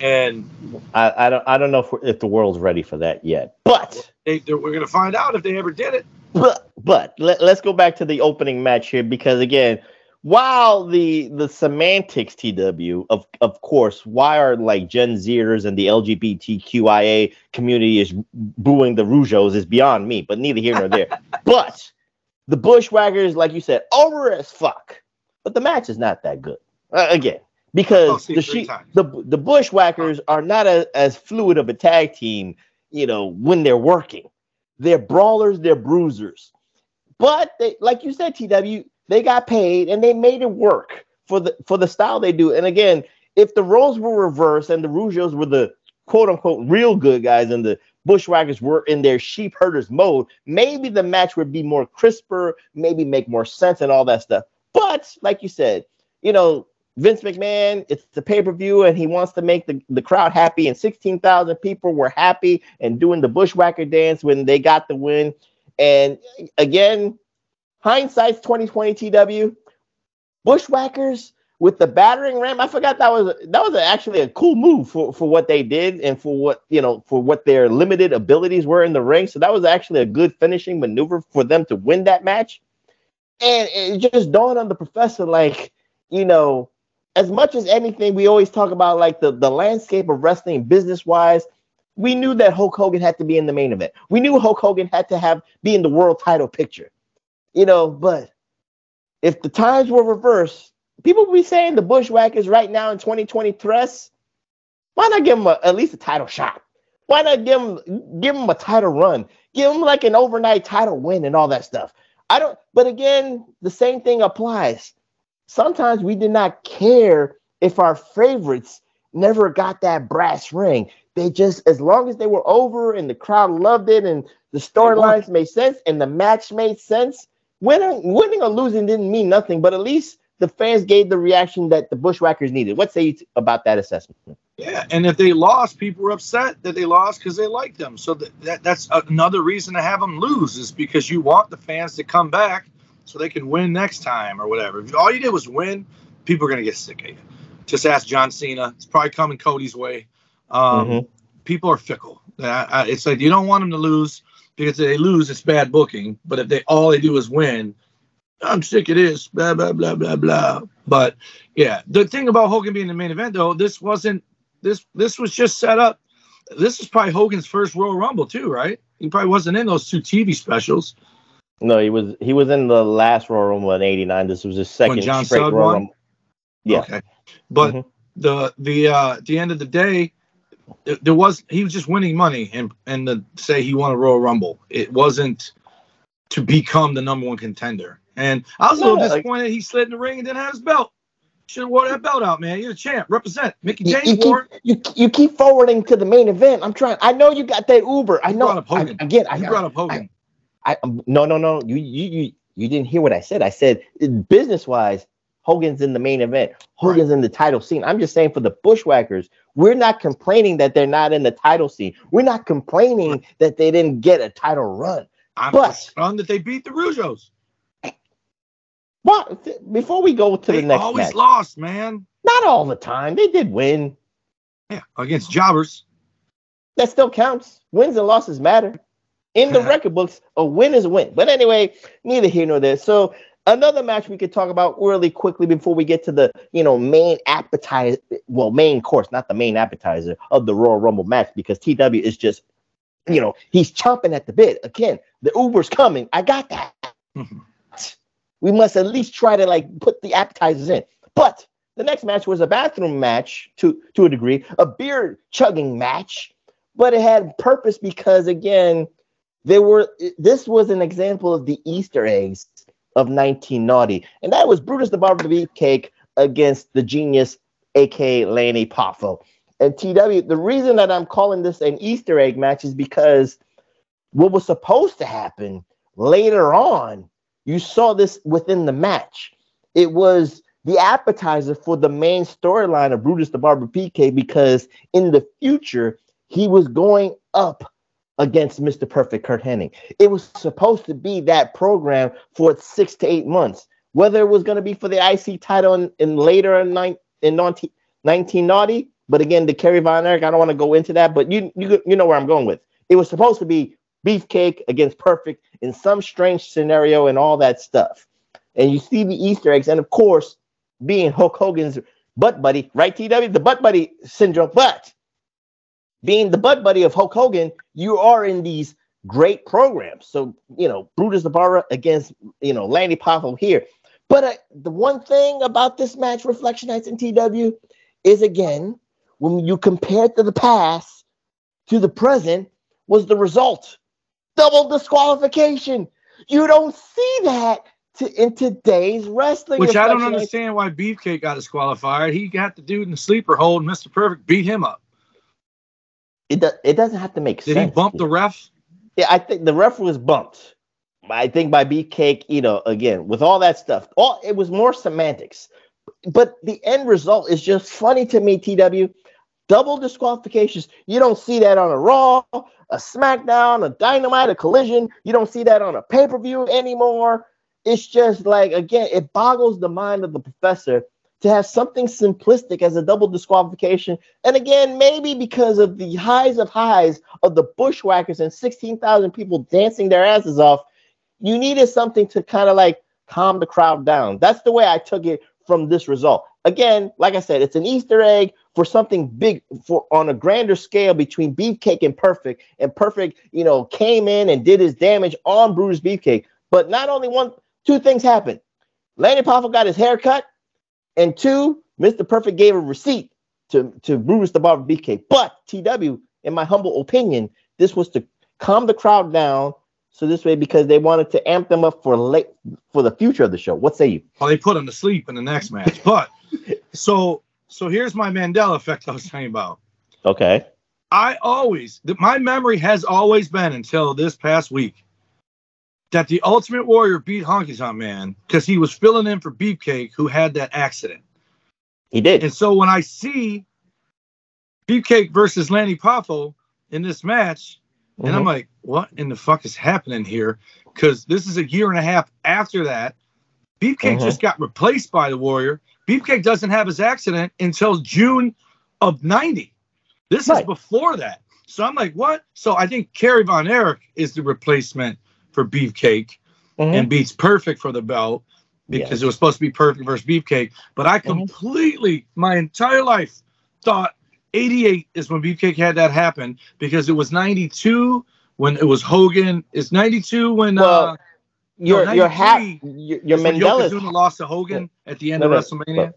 And I, I don't I don't know if, we're- if the world's ready for that yet. But they, we're going to find out if they ever did it. but but let, let's go back to the opening match here because again while the the semantics tw of of course why are like gen zers and the lgbtqia community is booing the Rougeaus is beyond me but neither here nor there. <laughs> But the bushwhackers like you said over as fuck. But the match is not that good uh, again because Oh, the, she, the the bushwhackers are not a, as fluid of a tag team you know when they're working. They're brawlers, they're bruisers. But they, like you said, TW, they got paid and they made it work for the for the style they do. And again, if the roles were reversed and the Rougeaus were the quote unquote real good guys and the Bushwhackers were in their sheep herders mode, maybe the match would be more crisper, maybe make more sense and all that stuff. But like you said, you know, Vince McMahon, it's the pay per view, and he wants to make the, the crowd happy. And 16,000 people were happy and doing the bushwhacker dance when they got the win. And again, hindsight's 2020 TW. Bushwhackers with the battering ram. I forgot that was that was actually a cool move for, for what they did and for what you know for what their limited abilities were in the ring. So that was actually a good finishing maneuver for them to win that match. And it just dawned on the professor, like, you know, as much as anything, we always talk about like the, the landscape of wrestling business wise. We knew that Hulk Hogan had to be in the main event. We knew Hulk Hogan had to have be in the world title picture. You know, but if the times were reversed, people would be saying the Bushwhackers right now in 2020 Tress, why not give them a, at least a title shot? Why not give them give them a title run? Give them like an overnight title win and all that stuff. I don't. But again, the same thing applies sometimes we did not care if our favorites never got that brass ring. They just, as long as they were over and the crowd loved it and the storylines made sense and the match made sense, winning, winning or losing didn't mean nothing. But at least the fans gave the reaction that the Bushwhackers needed. What say you t- about that assessment? Yeah, and if they lost, people were upset that they lost because they liked them. So that, that that's another reason to have them lose is because you want the fans to come back so they can win next time or whatever. If all you did was win, people are gonna get sick of you. Just ask John Cena. It's probably coming Cody's way. Um, Mhm. People are fickle. I, I, it's like you don't want them to lose because if they lose, it's bad booking. But if they all they do is win, I'm sick of this. Blah blah blah blah blah. But yeah, the thing about Hogan being the main event though, this wasn't this this was just set up. This is probably Hogan's first Royal Rumble too, right? He probably wasn't in those two TV specials. No, he was he was in the last Royal Rumble in '89. This was his second John straight Royal? Rumble. Yeah. Okay. But Mhm. the the uh at the end of the day, there was he was just winning money and and to say he won a Royal Rumble. It wasn't to become the number one contender. And I was a little Yeah, like- disappointed he slid in the ring and didn't have his belt. Should have wore that belt out, man. You're the champ. Represent. Mickey You, James you, wore keep, you, you keep forwarding to the main event. I'm trying. I know you got that Uber. I You know. Hogan. I, again, I, You brought up Hogan. I, um, no, no, no. You, you, you, you didn't hear what I said. I said business wise, Hogan's in the main event. Hogan's in the title scene. I'm just saying for the Bushwhackers, we're not complaining that they're not in the title scene. We're not complaining that they didn't get a title run. I'm but- stunned that they beat the Rougeaus. Well, th- before we go to They the next always match, lost, man. not all the time. They did win. Yeah, against jobbers. That still counts. Wins and losses matter. In the record books, a win is a win. But anyway, neither here nor there. So another match we could talk about really quickly before we get to the you know main appetizer, well, main course, not the main appetizer of the Royal Rumble match, because TW is just, you know, he's chomping at the bit. Again, the Uber's coming. I got that. Mm-hmm. we must at least try to like put the appetizers in. But the next match was a bathroom match to to a degree, a beer chugging match, but it had purpose because again, there were this was an example of the Easter eggs of 19 naughty, and that was Brutus the Barber Beefcake against the genius, aka Lanny Poffo. And TW, the reason that I'm calling this an Easter egg match is because what was supposed to happen later on, you saw this within the match. It was the appetizer for the main storyline of Brutus the Barber PK because in the future, he was going up against Mr. Perfect Curt Hennig. It was supposed to be that program for six to eight months. Whether it was going to be for the IC title in, in later in, in 19, 1990, but again, the Kerry Von Erich, I don't want to go into that, but you, you you know where I'm going with. It was supposed to be Beefcake against Perfect in some strange scenario and all that stuff. And you see the Easter eggs, and of course, being Hulk Hogan's butt buddy, right? TW, the butt buddy syndrome, but being the butt buddy of Hulk Hogan, you are in these great programs. So, you know, Brutus the Barber against, you know, Lanny Poffo here. But uh, the one thing about this match, Reflectionites and TW, is again, when you compare it to the past to the present, was the result double disqualification. You don't see that to, in today's wrestling. Which I don't understand why Beefcake got disqualified. He got the dude in the sleeper hold, and Mr. Perfect beat him up. It, do, it doesn't have to make Did sense. Did he bump the ref? Yeah, I think the ref was bumped. I think by Beefcake, you know, again, with all that stuff, all it was more semantics. But the end result is just funny to me, TW. Double disqualifications. You don't see that on a Raw, a SmackDown, a Dynamite, a Collision. You don't see that on a pay per view anymore. It's just like, again, it boggles the mind of the professor to have something simplistic as a double disqualification. And again, maybe because of the highs of highs of the bushwhackers and 16,000 people dancing their asses off, you needed something to kind of like calm the crowd down. That's the way I took it from this result. Again, like I said, it's an Easter egg for something big for on a grander scale between Beefcake and Perfect. And Perfect, you know, came in and did his damage on Brutus Beefcake. But not only one, two things happened. Lanny Poffo got his hair cut, and two, Mr. Perfect gave a receipt to, to Brutus the Barber BK. But TW, in my humble opinion, this was to calm the crowd down. So this way, because they wanted to amp them up for late for the future of the show. What say you? Well, they put him to sleep in the next match. But so so here's my Mandela effect I was telling you about. Okay. I always, my memory has always been until this past week that the Ultimate Warrior beat Honky Tonk Man because he was filling in for Beefcake, who had that accident. He did. And so when I see Beefcake versus Lanny Poffo in this match, and I'm Mhm. like, what in the fuck is happening here? Because this is a year and a half after that. Beefcake Mhm. just got replaced by the Warrior. Beefcake doesn't have his accident until June of 90. This Right. is before that. So I'm like, what? So I think Kerry Von Erich is the replacement for Beefcake Mhm. and beats Perfect for the belt because Yes. it was supposed to be Perfect versus Beefcake. But I Mhm. completely, my entire life, thought 88 is when Beefcake had that happen because it was 92 when it was Hogan. It's 92 when uh, Well, your no, your hat 93 your, your is when Mandela lost to Hogan at the end No, of no, WrestleMania.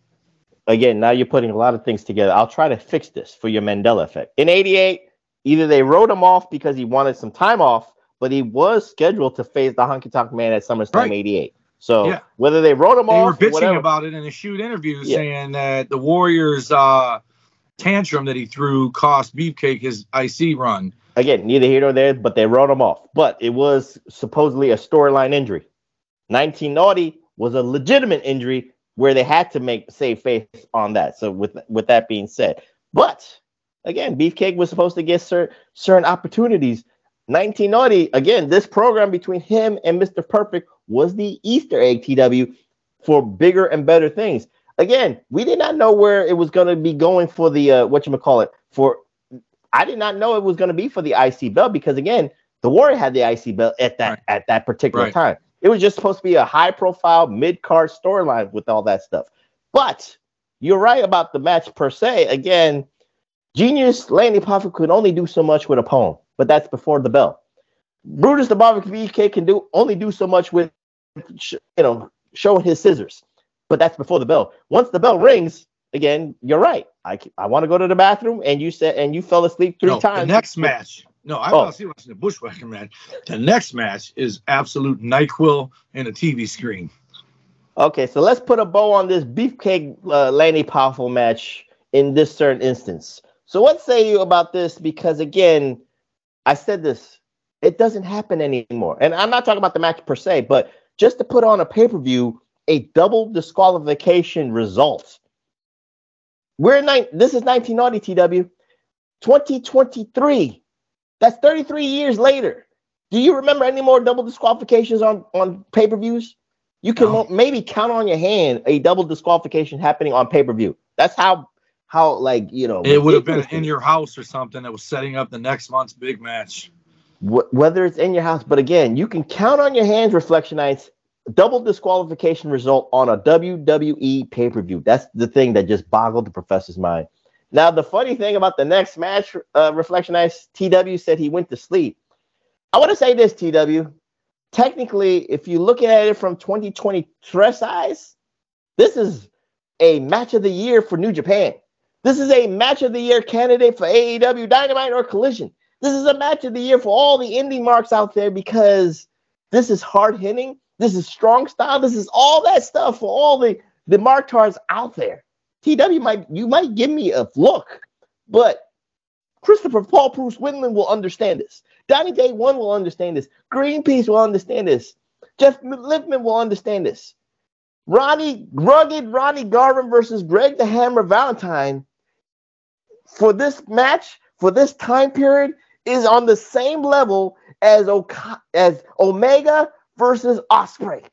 again, now you're putting a lot of things together. I'll try to fix this for your Mandela effect. In 88, either they wrote him off because he wanted some time off, but he was scheduled to face the Honky Tonk Man at SummerSlam Right. 88. So Yeah. whether they wrote him off. they off, were or bitching whatever, about it in a shoot interview, Yeah. saying that the Warriors' uh, tantrum that he threw cost Beefcake his IC run. again, neither here nor there, but they wrote him off. But it was supposedly a storyline injury. 1990 was a legitimate injury where they had to make save face on that. So with with that being said, but again, Beefcake was supposed to get cer- certain opportunities. 1990 again, this program between him and Mr. Perfect was the Easter egg TW for bigger and better things. Again, we did not know where it was going to be going for the uh, what you call it for I did not know it was going to be for the IC belt because again, the Warrior had the IC belt at that Right. at that particular Right. time. It was just supposed to be a high profile mid card storyline with all that stuff. But you're right about the match per se. Again, Genius Lanny Poffo could only do so much with a poem, but that's before the bell. Brutus the Barbecue BK can do only do so much with you know showing his scissors, but that's before the bell. Once the bell rings, again, you're right. I, I want to go to the bathroom, and you said and you fell asleep three No, times. The next match. No, I Oh. see watching the Bushwhacker match. The next match is absolute NyQuil and a TV screen. Okay, so let's put a bow on this beefcake uh, Lanny Poffo match in this certain instance. So what say you about this? Because again, I said this, it doesn't happen anymore. And I'm not talking about the match per se, but just to put on a pay-per-view a double disqualification result. We're in nine, this is 1990 TW. 2023. That's 33 years later. Do you remember any more double disqualifications on, on pay per views? You can No. maybe count on your hand a double disqualification happening on pay per view. That's how how like you know It would have been in your house or something that was setting up the next month's big match. Wh- whether it's in your house, but again, you can count on your hands, Reflectionites, double disqualification result on a WWE pay per view. That's the thing that just boggled the professor's mind. Now, the funny thing about the next match, uh, Reflectionites, TW said he went to sleep. I want to say this, TW. Technically, if you look at it from 2020 stress eyes, this is a match of the year for New Japan. This is a match of the year candidate for AEW Dynamite or Collision. This is a match of the year for all the indie marks out there because this is hard hitting. This is strong style. This is all that stuff for all the the martards out there. TW might you might give me a look, but Christopher Paul Bruce Winland will understand this. Donnie Day One will understand this. Greenpeace will understand this. Jeff Lippman will understand this. Ronnie rugged Ronnie Garvin versus Greg the Hammer Valentine for this match for this time period is on the same level as Oka- as Omega versus Ospreay.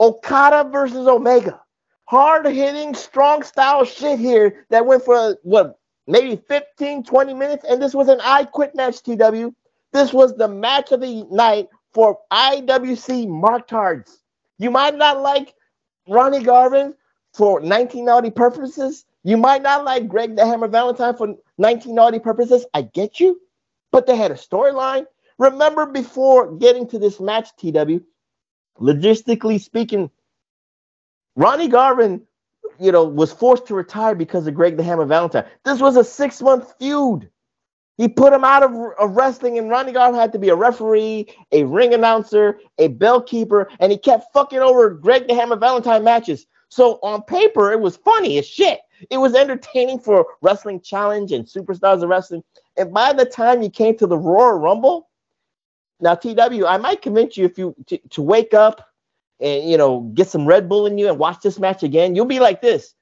Okada versus Omega. Hard hitting, strong style shit here that went for what maybe 15, 20 minutes. And this was an I quit match, TW. This was the match of the night for IWC Marktards. You might not like Ronnie Garvin for 1990 purposes. You might not like Greg the Hammer Valentine for 1990 purposes. I get you. But they had a storyline. Remember before getting to this match, TW, logistically speaking, Ronnie Garvin, you know, was forced to retire because of Greg the Hammer Valentine. This was a six month feud. He put him out of, of wrestling, and Ronnie Garvin had to be a referee, a ring announcer, a bell keeper, and he kept fucking over Greg the Hammer Valentine matches. So on paper, it was funny as shit. It was entertaining for Wrestling Challenge and Superstars of Wrestling. And by the time you came to the Royal Rumble, now TW, I might convince you if you to, to wake up and you know get some Red Bull in you and watch this match again, you'll be like this.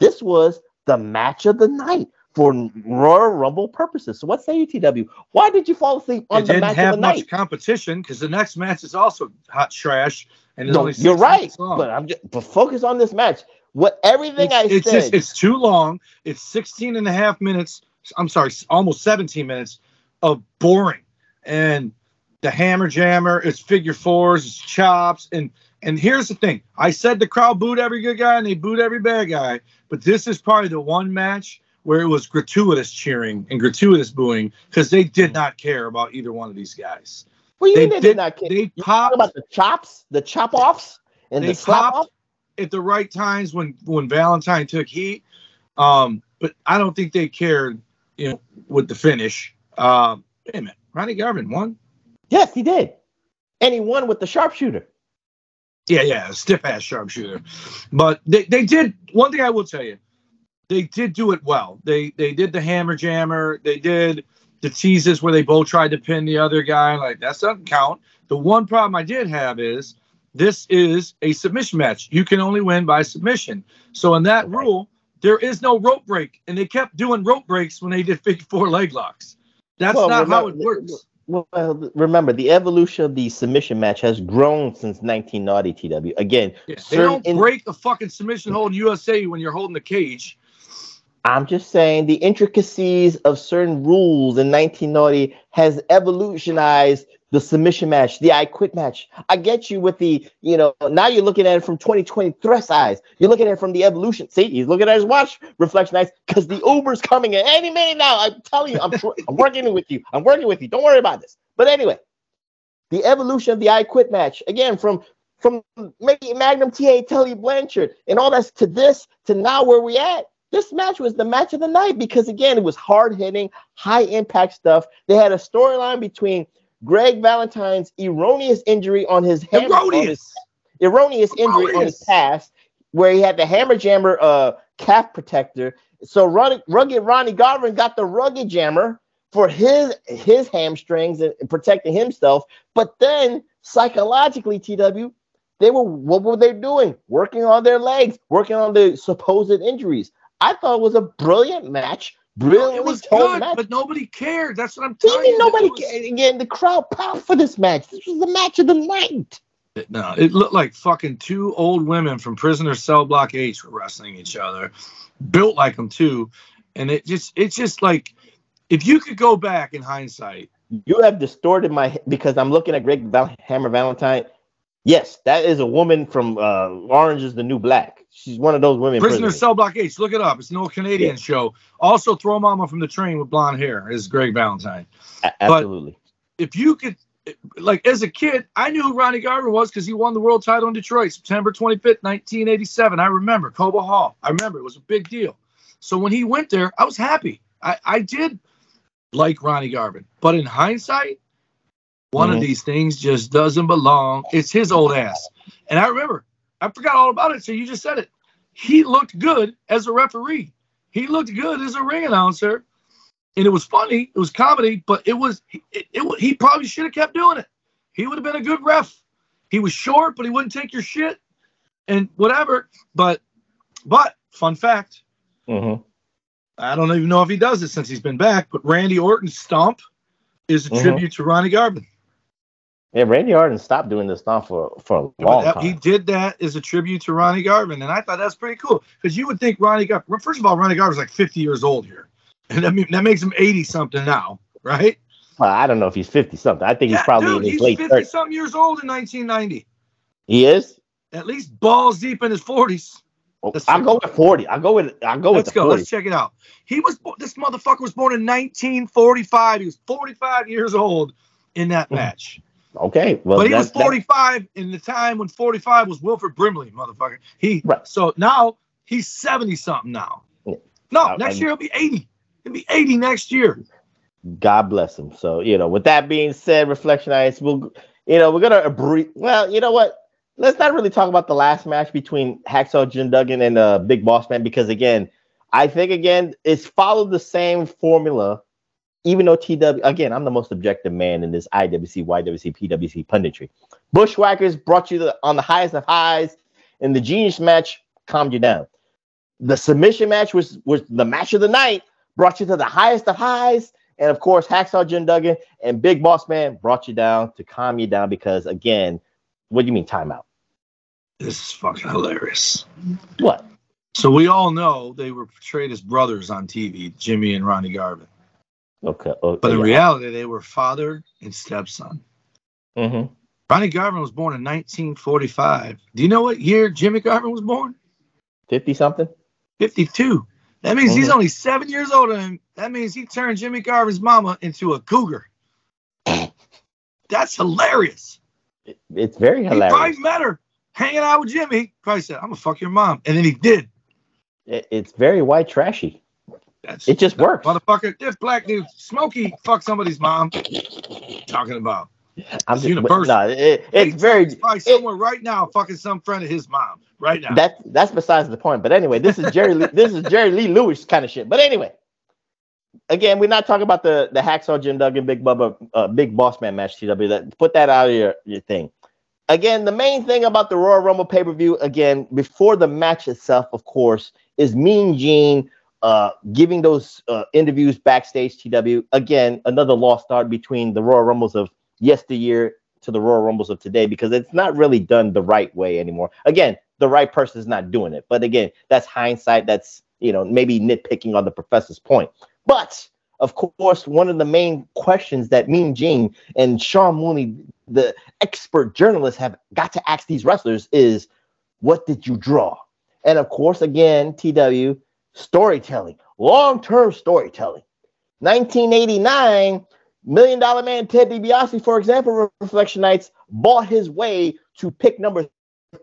This was the match of the night for Royal Rumble purposes. So what say you, TW? Why did you fall asleep on it the didn't have much competition because the next match is also hot trash and No, you're right, but I'm just but focus on this match. What everything it's, I it's said. just it's too long it's 16 and a half minutes i'm sorry almost 17 minutes of boring and the hammer jammer it's figure fours it's chops and and here's the thing i said the crowd booed every good guy and they booed every bad guy but this is probably the one match where it was gratuitous cheering and gratuitous booing because they did not care about either one of these guys well, you they did, did- not care. they popped- about the chops, the chop offs, and They the slap off. At the right times when when Valentine took heat. Um, but I don't think they cared, you know, with the finish. Um, wait a minute, Ronnie Garvin won. Yes, he did, and he won with the sharpshooter. Yeah, yeah, stiff ass sharpshooter. But they, they did one thing I will tell you, they did do it well. They they did the hammer jammer. They did the teases where they both tried to pin the other guy. Like that doesn't count. The one problem I did have is this is a submission match. You can only win by submission. So in that Okay. rule, there is no rope break, and they kept doing rope breaks when they did figure four leg locks. That's Well, not how it works. Well, remember the evolution of the submission match has grown since 1990. TW again. Yeah, they don't in- break the fucking submission hold in USA when you're holding the cage. I'm just saying the intricacies of certain rules in 1990 has evolutionized the submission match, the I quit match. I get you with the, you know, now you're looking at it from 2020 thrust eyes. You're looking at it from the evolution. See, he's looking at his watch Reflectionites because the Uber's coming in any minute now. I'm telling you, I'm, <laughs> I'm working with you. I'm working with you. Don't worry about this. But anyway, the evolution of the I quit match again from from maybe Magnum TA Tully Blanchard and all that's to this to now where we at. This match was the match of the night because again it was hard hitting, high impact stuff. They had a storyline between Greg Valentine's erroneous injury on his hammer, on his Erroneous. erroneous injury on his Erroneous. past, where he had the hammer jammer uh, calf protector. So Ronnie, rugged Ronnie Garvin got the rugged jammer for his his hamstrings and protecting himself. But then psychologically, TW, they were what were they doing? Working on their legs, working on the supposed injuries. I thought it was a brilliant match brilliantly it was good, match. but nobody cared. That's what I'm What do you telling you. nobody was- cared? Again, the crowd popped for this match. This was the match of the night. No, it looked like fucking two old women from Prisoner Cell Block H were wrestling each other, built like them too, and it just it's just like if you could go back in hindsight, You have distorted my because I'm looking at Greg Val- Hammer Valentine. Yes, that is a woman from uh, Orange is the New Black. She's one of those women. Prisoner prisoners. Cell Block H, look it up. It's an old Canadian show. Also, Throw Momma from the Train with blonde hair is Greg Valentine. A- Absolutely. If you could, like as a kid, I knew who Ronnie Garvin was because he won the world title in Detroit, September 25th, 1987. I remember Cobo Hall. I remember it was a big deal. So when he went there, I was happy. I, I did like Ronnie Garvin, but in hindsight, one Mhm. of these things just doesn't belong. It's his old ass. And I remember, I forgot all about it. So you just said it. He looked good as a referee. He looked good as a ring announcer. And it was funny. It was comedy, but it was, it, it, he probably should have kept doing it. He would have been a good ref. He was short, but he wouldn't take your shit and whatever. But, but fun fact, Mhm. I don't even know if he does it since he's been back, but Randy Orton's stomp is a Mhm. tribute to Ronnie Garvin. Yeah, Randy Orton stopped doing this stuff for for a long that- time. he did that as a tribute to Ronnie Garvin, and I thought that's pretty cool because you would think Ronnie Garvin. First of all, Ronnie Garvin's like 50 years old here, and that, that makes him 80 something now, right? Well, I don't know if he's fifty something. I think he's probably dude, in his he's late 50 thirties. something years old in 1990. He is. At least balls deep in his 40s. Oh, I'll go with forty. I'll go with. I'll go with Let's go. forty. Let's check it out. He was this motherfucker was born in 1945. He was 45 years old in that Mhm. match. Okay. Well, but he was that's- that- 45 in the time when 45 was Wilford Brimley, motherfucker. He Right. so now he's 70 something now. Yeah. No, Uh, next year he'll be 80. He'll be 80 next year. God bless him. So, you know, with that being said, Reflectionites, we'll, you know, we're to agree. Well, you know what? Let's not really talk about the last match between Hacksaw Jim Duggan and uh, Big Boss Man because, again, I think, again, it's followed the same formula, even though TW, again, I'm the most objective man in this IWC, YWC, PWC punditry. Bushwhackers brought you the, on the highest of highs, and the Genius match calmed you down. The submission match was, was the match of the night, brought you to the highest of highs. And of course, Hacksaw Jim Duggan and Big Boss Man brought you down to calm you down because, again, what do you mean timeout? This is fucking hilarious. What? So we all know they were portrayed as brothers on TV, Jimmy and Ronnie Garvin. Okay. oh, But in yeah. reality, they were father and stepson. Mhm. Ronnie Garvin was born in 1945. Do you know what year Jimmy Garvin was born? 50 something? 52. That means he's Mhm. only seven years older than. That means he turned Jimmy Garvin's mama into a cougar. <laughs> That's hilarious. It- It's very hilarious. He probably met her hanging out with Jimmy. Probably said, I'm going to fuck your mom. And then he did. It- It's very white trashy. That's It just works. Motherfucker, this black dude, Smokey, fuck somebody's mom. Talking about. I'm It's just, universal. no, it, it's very. He's probably it- somewhere right now fucking some friend of his mom. Right now. That that's besides the point. But anyway, this is Jerry. Lee, this is Jerry Lee Lewis kind of shit. But anyway, again, we're not talking about the the hacksaw Jim Duggan Big Bubba uh, Big Boss Man match. TW. That put that out of your your thing. Again, the main thing about the Royal Rumble pay per view, again, before the match itself, of course, is Mean Gene uh, giving those uh, interviews backstage. TW. Again, another lost art between the Royal Rumbles of yesteryear to the Royal Rumbles of today because it's not really done the right way anymore. Again, the right person is not doing it. But again, that's hindsight. That's you know maybe nitpicking on the professor's point. But of course, one of the main questions that Mean Gene and Sean Mooney, the expert journalists, have got to ask these wrestlers is, what did you draw? And of course, again, TW storytelling, long-term storytelling. 1989, Million Dollar Man Ted DiBiase, for example, Reflectionites bought his way to pick number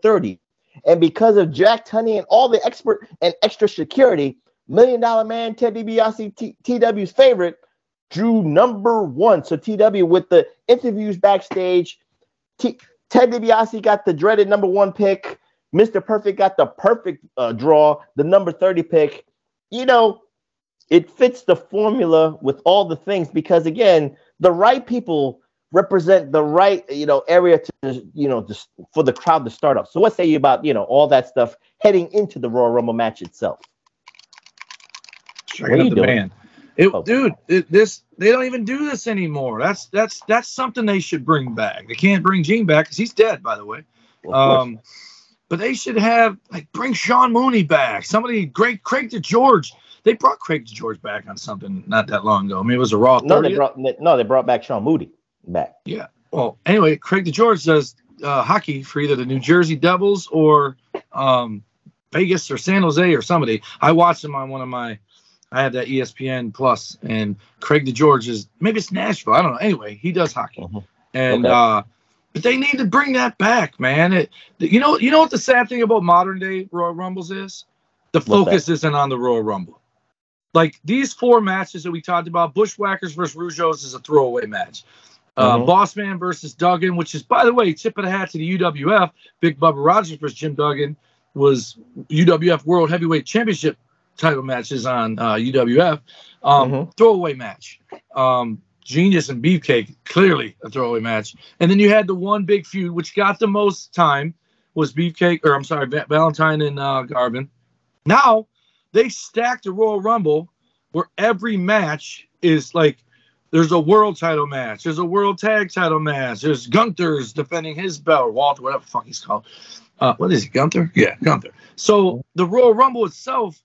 30. And because of Jack Tunney and all the expert and extra security, Million Dollar Man Ted DiBiase, T- TW's favorite, drew number one. So TW with the interviews backstage, T- Ted DiBiase got the dreaded number one pick. Mr. Perfect got the perfect uh, draw, the number 30 pick. You know, it fits the formula with all the things because again, the right people represent the right you know area to you know just for the crowd to start up. So what say you about you know all that stuff heading into the Royal Rumble match itself? Check out the doing? band. It, Oh. dude, it, this they don't even do this anymore. That's that's that's something they should bring back. They can't bring Gene back because he's dead, by the way. Of course. But they should have like bring Sean Mooney back. Somebody great Craig DeGeorge. They brought Craig DeGeorge back on something not that long ago. I mean, it was a Raw. no, they brought no, they brought back Sean Moody back. Yeah. Well, anyway, Craig DeGeorge does uh, hockey for either the New Jersey Devils or um, Vegas or San Jose or somebody. I watched him on one of my. I have that ESPN Plus, and Craig DeGeorge is maybe it's Nashville. I don't know. Anyway, he does hockey, Mhm. and Okay. uh, but they need to bring that back, man. It, you know, you know what the sad thing about modern day Royal Rumbles is? The focus isn't on the Royal Rumble. Like these four matches that we talked about, Bushwhackers versus Rougeaus is a throwaway match. Uh, Mhm. Bossman versus Duggan, which is, by the way, tip of the hat to the UWF. Big Bubba Rogers versus Jim Duggan was UWF World Heavyweight Championship title matches on uh, UWF. Um, Mhm. Throwaway match. Um, Genius and Beefcake, clearly a throwaway match. And then you had the one big feud, which got the most time, was Beefcake, or I'm sorry, Va- Valentine and uh, Garvin. Now they stacked the Royal Rumble where every match is like there's a world title match, there's a world tag title match, there's Gunther's defending his belt, Walter, whatever fuck he's called. Uh, what is he, Gunther? Yeah, Gunther. So the Royal Rumble itself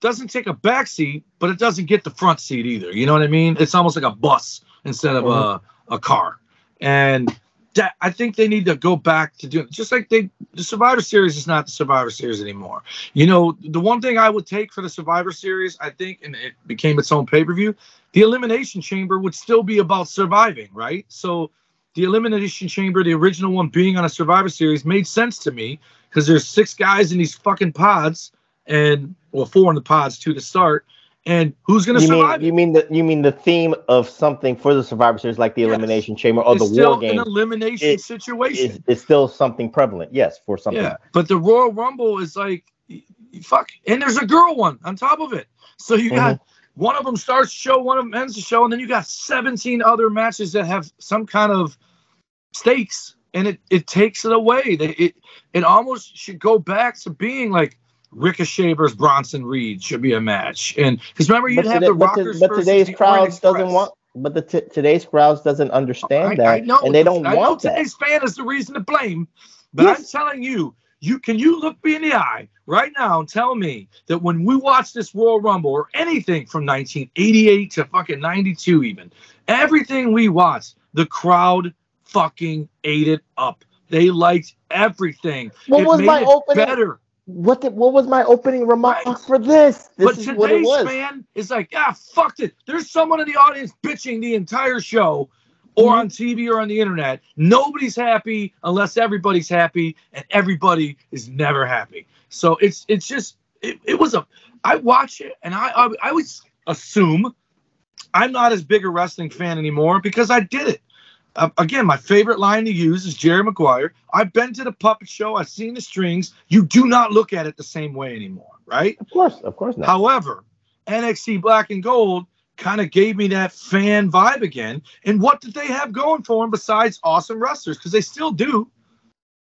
doesn't take a back seat, but it doesn't get the front seat either. You know what I mean? It's almost like a bus instead of a, mm-hmm. a car. And that I think they need to go back to doing just like they the Survivor Series is not the Survivor Series anymore. You know, the one thing I would take for the Survivor Series, I think, and it became its own pay-per-view, the Elimination Chamber would still be about surviving, right? So the Elimination Chamber, the original one being on a Survivor Series, made sense to me because there's six guys in these fucking pods, and well, four in the pods, two to start, and who's gonna You survive? mean you mean the you mean the theme of something for the Survivor Series, like the Yes. Elimination Chamber or it's the War Game, an elimination It- situation. is, is still something prevalent. Yes, for something. Yeah, but the Royal Rumble is like, fuck, and there's a girl one on top of it. So you got mm-hmm. one of them starts the show, one of them ends the show, and then you got 17 other matches that have some kind of stakes, and it it takes it away. They, it it almost should go back to being like Ricochet versus Bronson Reed should be a match, and because remember you'd But, have today- the but, to- but today's the crowd doesn't want. But the t- today's crowd doesn't understand I, that, I know, and they don't I know want that. today's fan is the reason to blame. But Yes. I'm telling you, you can you look me in the eye right now and tell me that when we watch this Royal Rumble or anything from 1988 to fucking 92 even, everything we watched, the crowd fucking ate it up. They liked everything. What It was made my opening- better? What the, what was my opening remark for this? This but is what it was. fan is like, ah, fuck it. There's someone in the audience bitching the entire show or Mm-hmm. on TV or on the internet. Nobody's happy unless everybody's happy, and everybody is never happy. So it's it's just it, it was a I watch it and I, I I would assume I'm not as big a wrestling fan anymore because I did it. Uh, again, my favorite line to use is Jerry Maguire. I've been to the puppet show. I've seen the strings. You do not look at it the same way anymore, right? Of course, of course not. However, NXT Black and Gold kind of gave me that fan vibe again. And what did they have going for them besides awesome wrestlers? Because they still do.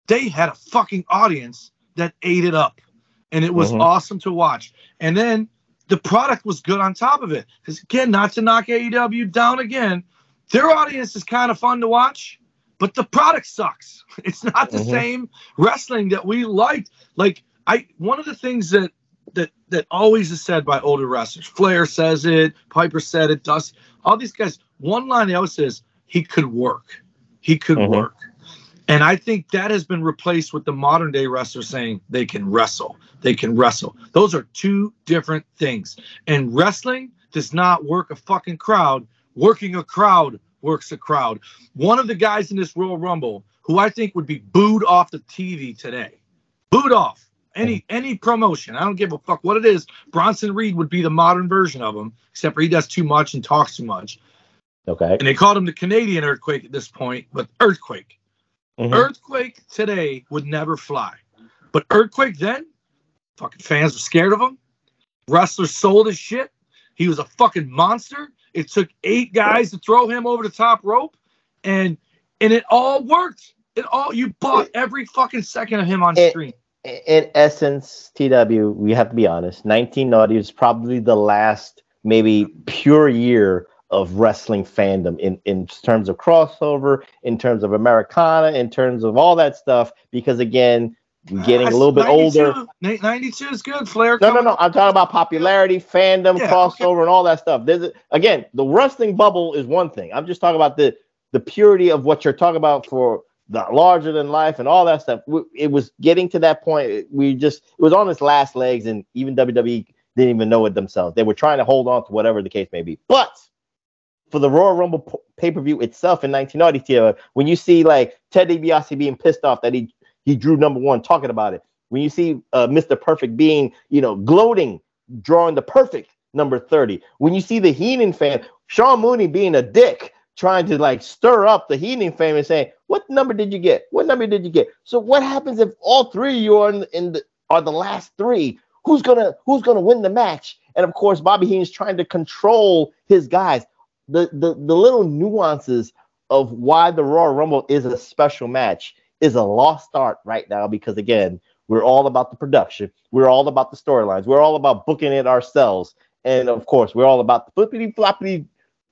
They had a fucking audience that ate it up. And it was Mhm. awesome to watch. And then the product was good on top of it. Because again, not to knock AEW down again, their audience is kind of fun to watch, but the product sucks. <laughs> It's not the Mhm. same wrestling that we liked. Like I one of the things that that that always is said by older wrestlers. Flair says it, Piper said it, Dust, all these guys. One line they always says, he could work. He could Mhm. work. And I think that has been replaced with the modern day wrestler saying they can wrestle. They can wrestle. Those are two different things. And wrestling does not work a fucking crowd. Working a crowd works a crowd. One of the guys in this Royal Rumble who I think would be booed off the TV today, booed off any any promotion. I don't give a fuck what it is. Bronson Reed would be the modern version of him, except for he does too much and talks too much. Okay. And they called him the Canadian earthquake at this point, but earthquake. Mhm. Earthquake today would never fly. But Earthquake then, fucking fans were scared of him. Wrestlers sold his shit. He was a fucking monster. It took eight guys to throw him over the top rope, and and it all worked. It all you bought every fucking second of him on It- screen. in essence, TW, we have to be honest. 19 Naughty is probably the last maybe pure year of wrestling fandom in, in terms of crossover, in terms of Americana, in terms of all that stuff. Because again, getting a little bit 92 older. 92 is good. Flair. No, no, coming no. I'm talking about popularity, fandom, Yeah, crossover, and all that stuff. There's a, again, the wrestling bubble is one thing. I'm just talking about the the purity of what you're talking about for the larger than life and all that stuff. It was getting to that point. We just it was on its last legs, and even WWE didn't even know it themselves. They were trying to hold on to whatever the case may be. But for the Royal Rumble pay per view itself in 1990, Tierra, when you see like Ted DiBiase being pissed off that he he drew number one, talking about it. When you see uh, Mr. Perfect being, you know, gloating, drawing the perfect number 30. When you see the Heenan fan, Sean Mooney being a dick, trying to like stir up the Heenan fan and saying, "What number did you get? What number did you get?" So what happens if all three you are in, in the are the last three? Who's gonna who's gonna win the match? And of course, Bobby Heenan's trying to control his guys. The the the little nuances of why the Royal Rumble is a special match is a lost art right now because again, we're all about the production, we're all about the storylines, we're all about booking it ourselves, and of course, we're all about the flippity floppity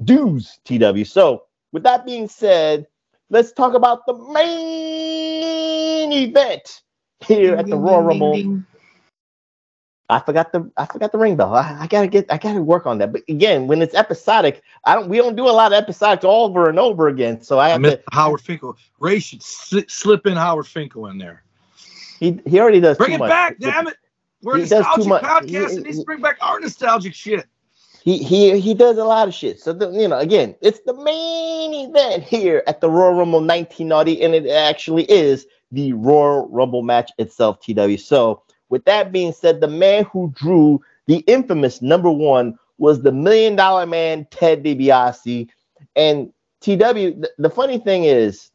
doos, TW. So, with that being said, let's talk about the main event here at the Royal Rumble. I forgot the I forgot the ring bell. I, I gotta get I gotta work on that. But again, when it's episodic, I don't we don't do a lot of episodics over and over again. So I I have to. Howard Finkel. Ray should sli- slip in Howard Finkel in there. He he already does Bring it much. back, damn it. We're he nostalgic does podcast he, and needs to bring back our nostalgic shit. He he he does a lot of shit. So the, you know, again, it's the main event here at the Royal Rumble 1990, and it actually is the Royal Rumble match itself, TW. So with that being said, the man who drew the infamous number one was the Million Dollar Man Ted DiBiase, and TW. The, the funny thing is.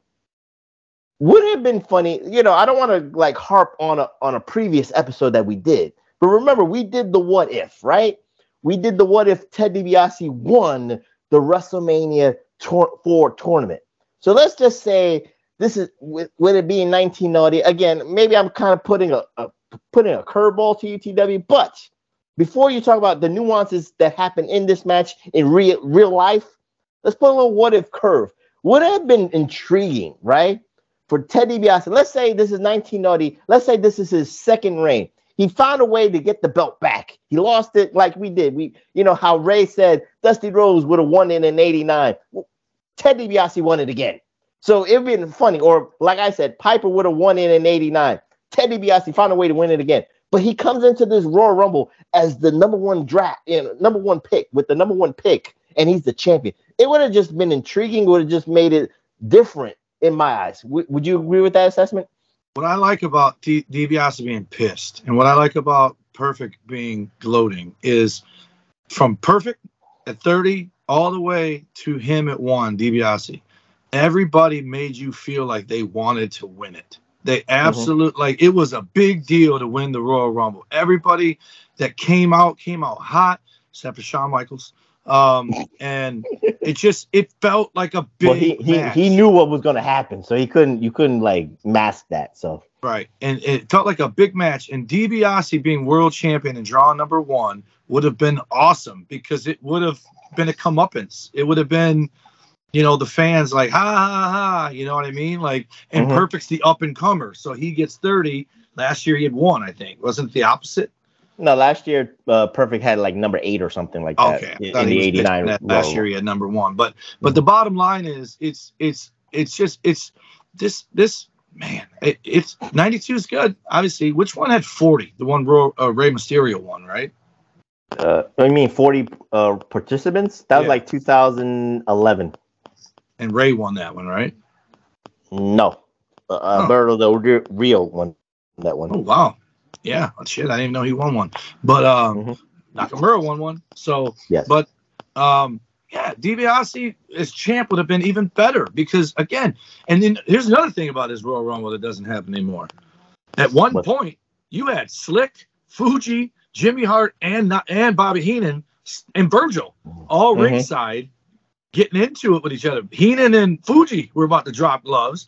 Would have been funny, you know. I don't want to like harp on a on a previous episode that we did, but remember we did the what if, right? we did the what if Ted DiBiase won the WrestleMania tour- 4 tournament. So let's just say this is with, with it being 1990. Again, maybe I'm kind of putting a, a putting a curveball to UTW, but before you talk about the nuances that happen in this match in real real life, let's put a little what if curve. Would have been intriguing, right? For Ted DiBiase, let's say this is 1990. Let's say this is his second reign. He found a way to get the belt back. He lost it like we did. We, you know, how Ray said Dusty Rhodes would have won it in '89. Well, Ted DiBiase won it again. So it'd been funny. Or like I said, Piper would have won it in '89. Ted DiBiase found a way to win it again. But he comes into this Royal Rumble as the number one draft, you know, number one pick with the number one pick, and he's the champion. It would have just been intriguing. Would have just made it different in my eyes. W- would you agree with that assessment? What I like about D- DiBiase being pissed, and what I like about Perfect being gloating, is from Perfect at 30 all the way to him at one, DiBiase. Everybody made you feel like they wanted to win it. They absolutely like it was a big deal to win the Royal Rumble. Everybody that came out came out hot, except for Shawn Michaels. Um, and it just it felt like a big well, he he, he knew what was going to happen, so he couldn't you couldn't like mask that. So Right. And it felt like a big match. And DiBiase being world champion and draw number one would have been awesome because it would have been a comeuppance. It would have been, you know, the fans like, ha ha ha, you know what I mean? Like, and Mhm. Perfect's the up and comer. So he gets 30. Last year he had one, I think. Wasn't it the opposite? no, last year uh, Perfect had like number eight or something like that Okay. In, in the '89. that Last year he had number one. But but the bottom line is it's it's it's just it's this this man, it, it's 92 is good. Obviously, which one had 40? The one Ro, uh, Rey Mysterio one, right? Uh, I mean, 40 uh, participants. That was Yeah. like 2011. And Rey won that one, right? No, uh, Huh. Alberto Del Rio- won that one. Oh wow, yeah, oh, shit, I didn't even know he won one. But um, Mhm. Nakamura won one. So, Yes. but um, yeah, DiBiase as champ would have been even better because again, and then here's another thing about his Royal Rumble that doesn't happen anymore. At one What? point, you had Slick, Fuji, Jimmy Hart, and not and Bobby Heenan and Virgil all Mhm. ringside getting into it with each other. Heenan and Fuji were about to drop gloves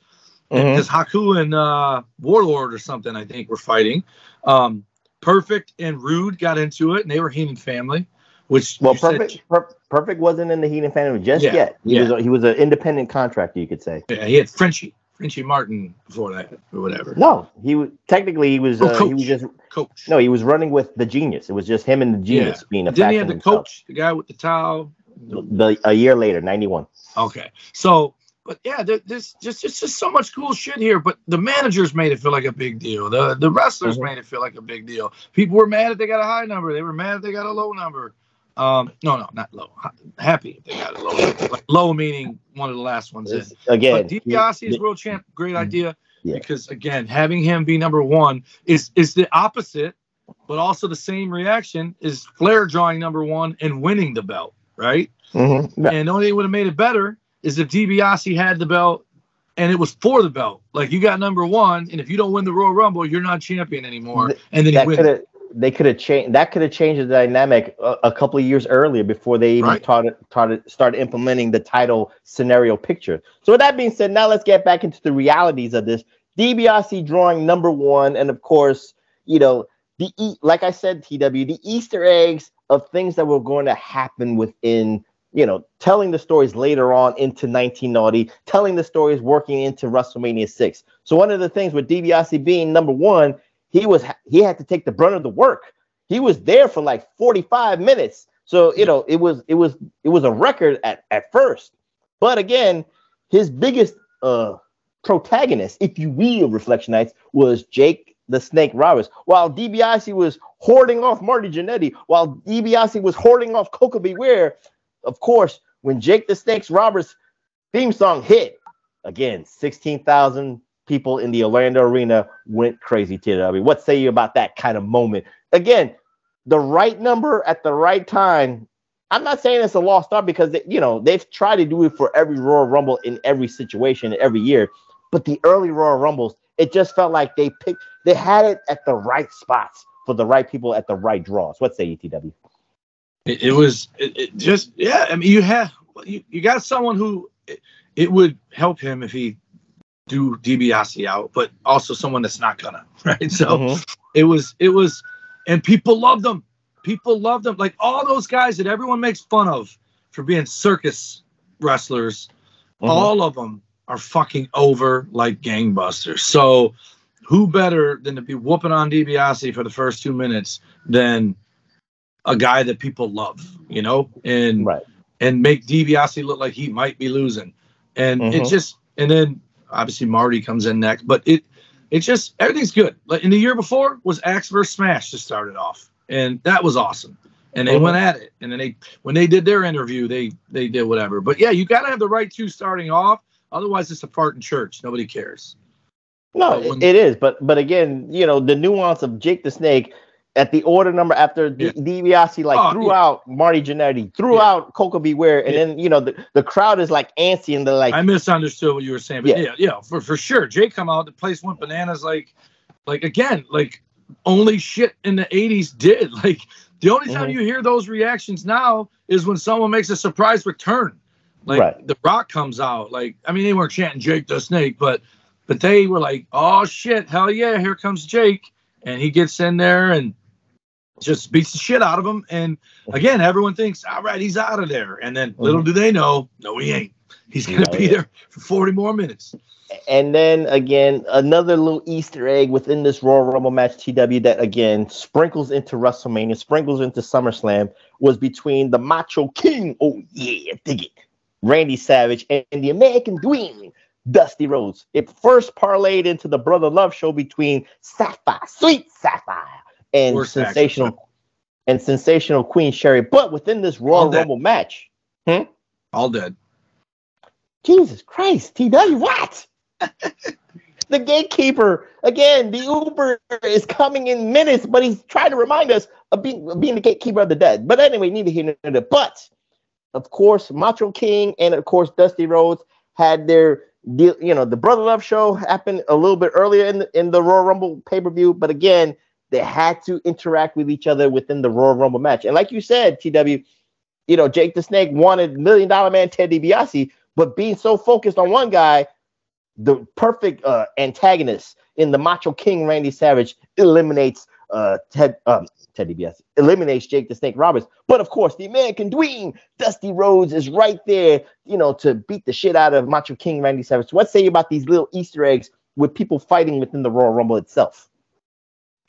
Mhm. because Haku and uh, Warlord or something, I think, were fighting. Um, Perfect and Rude got into it, and they were Heenan family. which Well, you said- perfect. Per- perfect wasn't in the Heenan family just Yeah, yet. He yeah. was a, he was an independent contractor, you could say. yeah, he had Frenchy, Frenchy Martin before that or whatever. No, he was technically he was Oh, uh, he was just Coach. no, he was running with the genius. It was just him and the genius being a Then he had the himself. coach, the guy with the towel. The, a year later, ninety one. Okay, so but yeah, there, there's just just just so much cool shit here. But the managers made it feel like a big deal. The the wrestlers Mhm. made it feel like a big deal. People were mad if they got a high number. They were mad if they got a low number. Um, no, no, not low. Happy if they got a low. Like low meaning one of the last ones in. Again, But DiBiase is world champ. Great idea. Yeah. Because again, having him be number one is is the opposite, but also the same reaction is Flair drawing number one and winning the belt, right? Mhm. Yeah. And the only thing would have made it better is if DiBiase had the belt and it was for the belt. Like you got number one, and if you don't win the Royal Rumble, you're not champion anymore. And then he wins. they could have changed that could have changed the dynamic a, a couple of years earlier before they even Right. started started started implementing the title scenario picture. So with that being said, now let's get back into the realities of this. DiBiase drawing number one, and of course, you know the e- like I said, TW the Easter eggs of things that were going to happen within. You know, telling the stories later on into 1990, telling the stories working into WrestleMania 6. So one of the things with DiBiase being number one, he was he had to take the brunt of the work. He was there for like 45 minutes. So, you know, it was it was it was a record at, at first. But again, his biggest uh protagonist, if you will, Reflectionites, was Jake the Snake Roberts. While DiBiase was hoarding off Marty Jannetty, while DiBiase was hoarding off Koko B. Ware, of course, when Jake the Snakes Roberts theme song hit, again, 16,000 people in the Orlando arena went crazy, TW. What say you about that kind of moment? Again, the right number at the right time. I'm not saying it's a lost art because they, you know they've tried to do it for every Royal Rumble in every situation every year, but the early Royal Rumbles, it just felt like they picked, they had it at the right spots for the right people at the right draws. What say ETW? It, it was it, it just yeah. I mean, you have you, you got someone who it, it would help him if he do DiBiase out, but also someone that's not gonna <laughs> right. So Mhm. it was it was, and people loved them. People loved them. Like all those guys that everyone makes fun of for being circus wrestlers. Mhm. All of them are fucking over like gangbusters. So who better than to be whooping on DiBiase for the first two minutes than a guy that people love, you know, and Right. and make DiBiase look like he might be losing, and it Mhm. just and then obviously Marty comes in next, but it it just everything's good. Like in the year before was Axe versus Smash to start it off, and that was awesome. And they Mhm. went at it, and then they when they did their interview, they they did whatever. But yeah, you got to have the right two starting off, otherwise it's a fart in church. Nobody cares. No, when- it is, but but again, you know, the nuance of Jake the Snake at the order number after Yeah. DiBiase like Oh, threw yeah. out Marty Jannetty, threw Yeah. out Koko B. Ware, and Yeah. then you know the, the crowd is like antsy and they're like, I misunderstood what you were saying, but Yeah. yeah, for for sure. Jake come out, the place went bananas. Like, like again, like only shit in the '80s did. <laughs> Like the only time Mhm. you hear those reactions now is when someone makes a surprise return. Like Right. The Rock comes out. Like I mean, they weren't chanting Jake the Snake, but but they were like, oh shit, hell yeah, here comes Jake, and he gets in there and just beats the shit out of him. And again, everyone thinks, all right, he's out of there. And then mm-hmm. little do they know, no, he ain't. He's gonna No, be yeah. there for 40 more minutes. and then again another little Easter egg within this Royal Rumble match TW that again sprinkles into WrestleMania, sprinkles into SummerSlam was between the Macho King, oh yeah, dig it, Randy Savage and the American Dream, Dusty Rhodes. It first parlayed into the Brother Love show between Sapphire, Sweet Sapphire, and match. sensational and sensational Queen Sherri. But within this Royal. Rumble match, hmm? All dead. Jesus Christ, TW, what? <laughs> the gatekeeper again. The Uber is coming in minutes, but he's trying to remind us of being, of being the gatekeeper of the dead. But anyway, neither here nor there. But of course, Macho King and of course Dusty Rhodes had their deal. You know, the Brother Love show happened a little bit earlier in the, in the Royal Rumble pay per view, but again, they had to interact with each other within the Royal Rumble match. And like you said, TW, you know, Jake the Snake wanted Million Dollar Man Ted DiBiase, but being so focused on one guy, the perfect uh, antagonist in the Macho King Randy Savage eliminates uh, Ted um, Ted DiBiase eliminates Jake the Snake Roberts. But of course, the American Dream, Dusty Rhodes, is right there, you know, to beat the shit out of Macho King Randy Savage. So what say you about these little Easter eggs with people fighting within the Royal Rumble itself?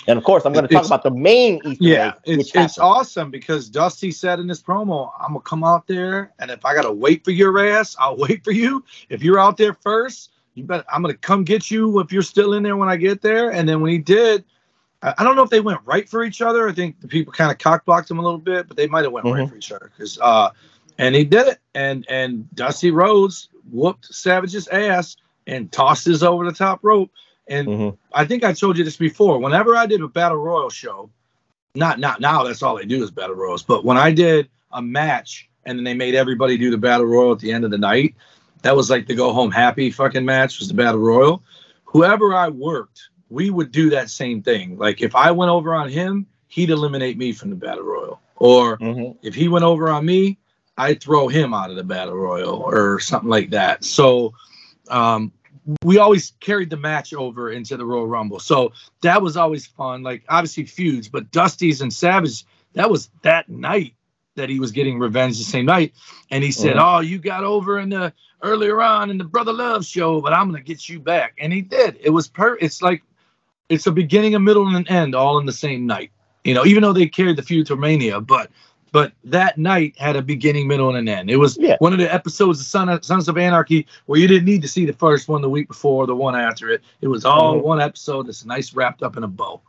And of course, I'm going to talk It's- about the main Easter Yeah, egg. it's, it's awesome because Dusty said in his promo, I'm gonna come out there, and if I gotta wait for your ass, I'll <laughs> wait for you. If you're out there first, you bet I'm gonna come get you if you're still in there when I get there. And then when he did, I, don't know if they went right for each other. I think the people kind of cockblocked him a little bit, but they might have went right Mhm. for each other because uh, and he did it, and and Dusty Rhodes whooped Savage's ass and tossed his over the top rope. And Mhm. I think I told you this before. Whenever I did a battle royal show, not not now, that's all they do is battle royals. But when I did a match and then they made everybody do the battle royal at the end of the night, that was like the go home happy fucking match was the battle royal. Whoever I worked, we would do that same thing. Like if I went over on him, he'd eliminate me from the battle royal. Or Mhm. if he went over on me, I'd throw him out of the battle royal or something like that. So um, we always carried the match over into the Royal Rumble. So that was always fun. Like obviously feuds, but Dusty's and Savage, that was that night that he was getting revenge the same night. And he said, Mhm. Oh, you got over in the earlier on in the Brother Love show, but I'm gonna get you back. And he did. It was per it's like it's a beginning, a middle, and an end all in the same night. You know, even though they carried the feud to Mania, but but that night had a beginning, middle, and an end. It was Yeah. one of the episodes of Son of, Sons of Anarchy where you didn't need to see the first one the week before, the one after it. It was all Mhm. one episode that's nice wrapped up in a bow.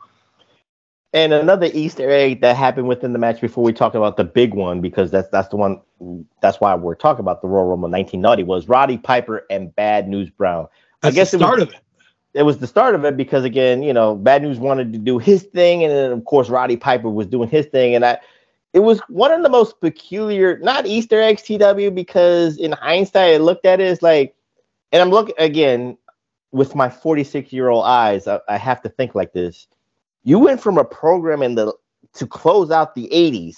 And another Easter egg that happened within the match before we talk about the big one, because that's that's the one that's why we're talking about the Royal Rumble 1990 was Roddy Piper and Bad News Brown. That's I guess the it was- start of it. It was the start of it because again, you know, Bad News wanted to do his thing, and then of course Roddy Piper was doing his thing, and I. It was one of the most peculiar, not Easter eggs, TW, because in hindsight, I looked at it as like, and I'm looking again with my 46 year old eyes. I, I have to think like this. You went from a program in the to close out the 80s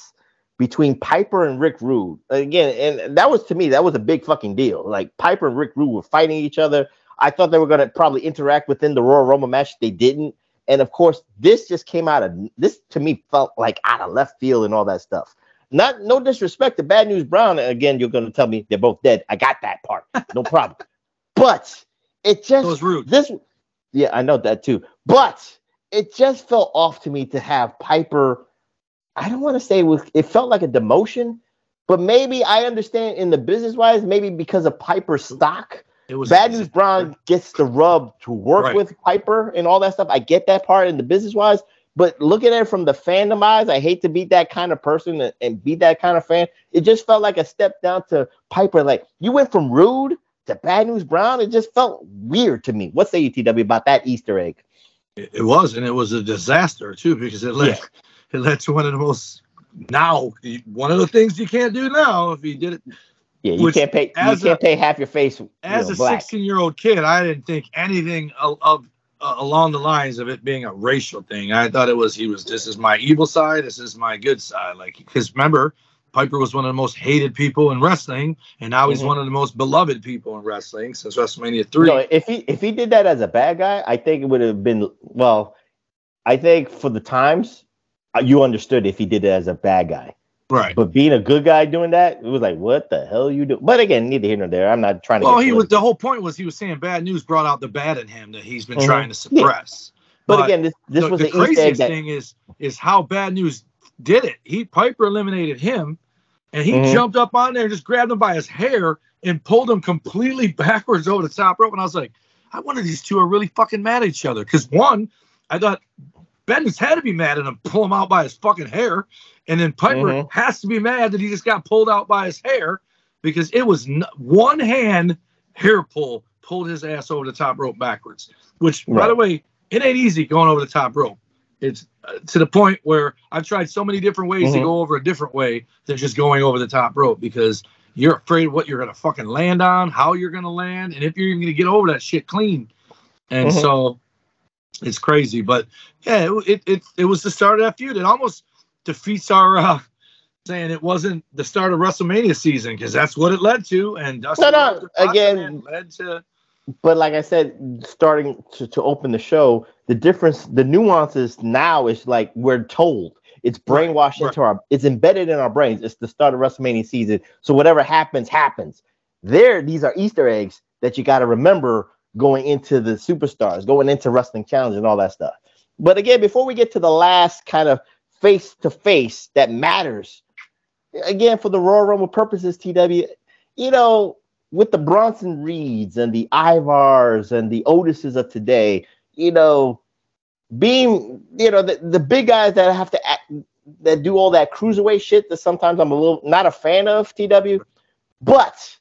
between Piper and Rick Rude. Again, and that was to me, that was a big fucking deal. Like Piper and Rick Rude were fighting each other. I thought they were going to probably interact within the Royal Rumble match. They didn't. And of course, this just came out of this to me felt like out of left field and all that stuff. Not no disrespect to Bad News Brown. Again, you're going to tell me they're both dead. I got that part. No <laughs> problem. but it just was rude. this yeah, I know that too. But it just felt off to me to have Piper. I don't want to say it was it felt like a demotion, but maybe I understand in the business wise, maybe because of Piper's stock. It was Bad News Brown gets the rub to work Right. with Piper and all that stuff. I get that part in the business wise, but looking at it from the fandom eyes, I hate to be that kind of person and, and be that kind of fan. It just felt like a step down to Piper. Like you went from rude to Bad News Brown. It just felt weird to me. What say you, TW, about that Easter egg? It it was, and it was a disaster too because it led Yeah. it led to one of the most now one of the things you can't do now if you did it Yeah, you Which, can't pay. You can't a- pay half your face. you as know, a 16 year old kid i didn't think anything of, of uh, along the lines of it being a racial thing i thought it was he was this is my evil side this is my good side like because remember piper was one of the most hated people in wrestling and now he's Mhm. one of the most beloved people in wrestling since wrestlemania 3 No, if he if he did that as a bad guy, I think it would have been well. I think for the times, uh, you understood if he did it as a bad guy. Right But being a good guy doing that, it was like, what the hell you do? But again, neither here nor there. I'm not trying to. well he was the whole point was he was saying bad news brought out the bad in him that he's been Mhm. trying to Yeah. suppress But, again, this this the, was the an Easter egg craziest that. thing is is how bad news did it. He Piper eliminated him, and he Mhm. jumped up on there and just grabbed him by his hair and pulled him completely <laughs> backwards over the top rope. And I was like, I wonder if these two are really fucking mad at each other. Because one, I thought Bad News had to be mad at him, pull him out by his fucking hair, and then Piper Mhm. has to be mad that he just got pulled out by his hair because it was n- one hand hair pull pulled his ass over the top rope backwards. Which, by the way, it ain't easy going over the top rope. It's uh, to the point where I've tried so many different ways to Mhm. go over a different way than just going over the top rope because you're afraid of what you're gonna fucking land on, how you're gonna land, and if you're even gonna get over that shit clean. And Mhm. so it's crazy, but yeah, it, it it it was the start of that feud. It almost defeats our uh, saying it wasn't the start of WrestleMania season because that's what it led to. And Dusty No, no, Rhodes and Macho again- led to But like I said, starting to, to open the show, the difference, the nuances now is like we're told. It's brainwashed right. into our. It's embedded in our brains. It's the start of WrestleMania season. So whatever happens, happens. There, these are Easter eggs that you got to remember going into the superstars, going into wrestling challenge, and all that stuff. But again, before we get to the last kind of face to face that matters, again for the Royal Rumble purposes, TW, you know, with the Bronson Reeds and the Ivars and the Otises of today, you know, being you know the, the big guys that have to act, that do all that cruiserweight shit that sometimes I'm a little not a fan of TW, but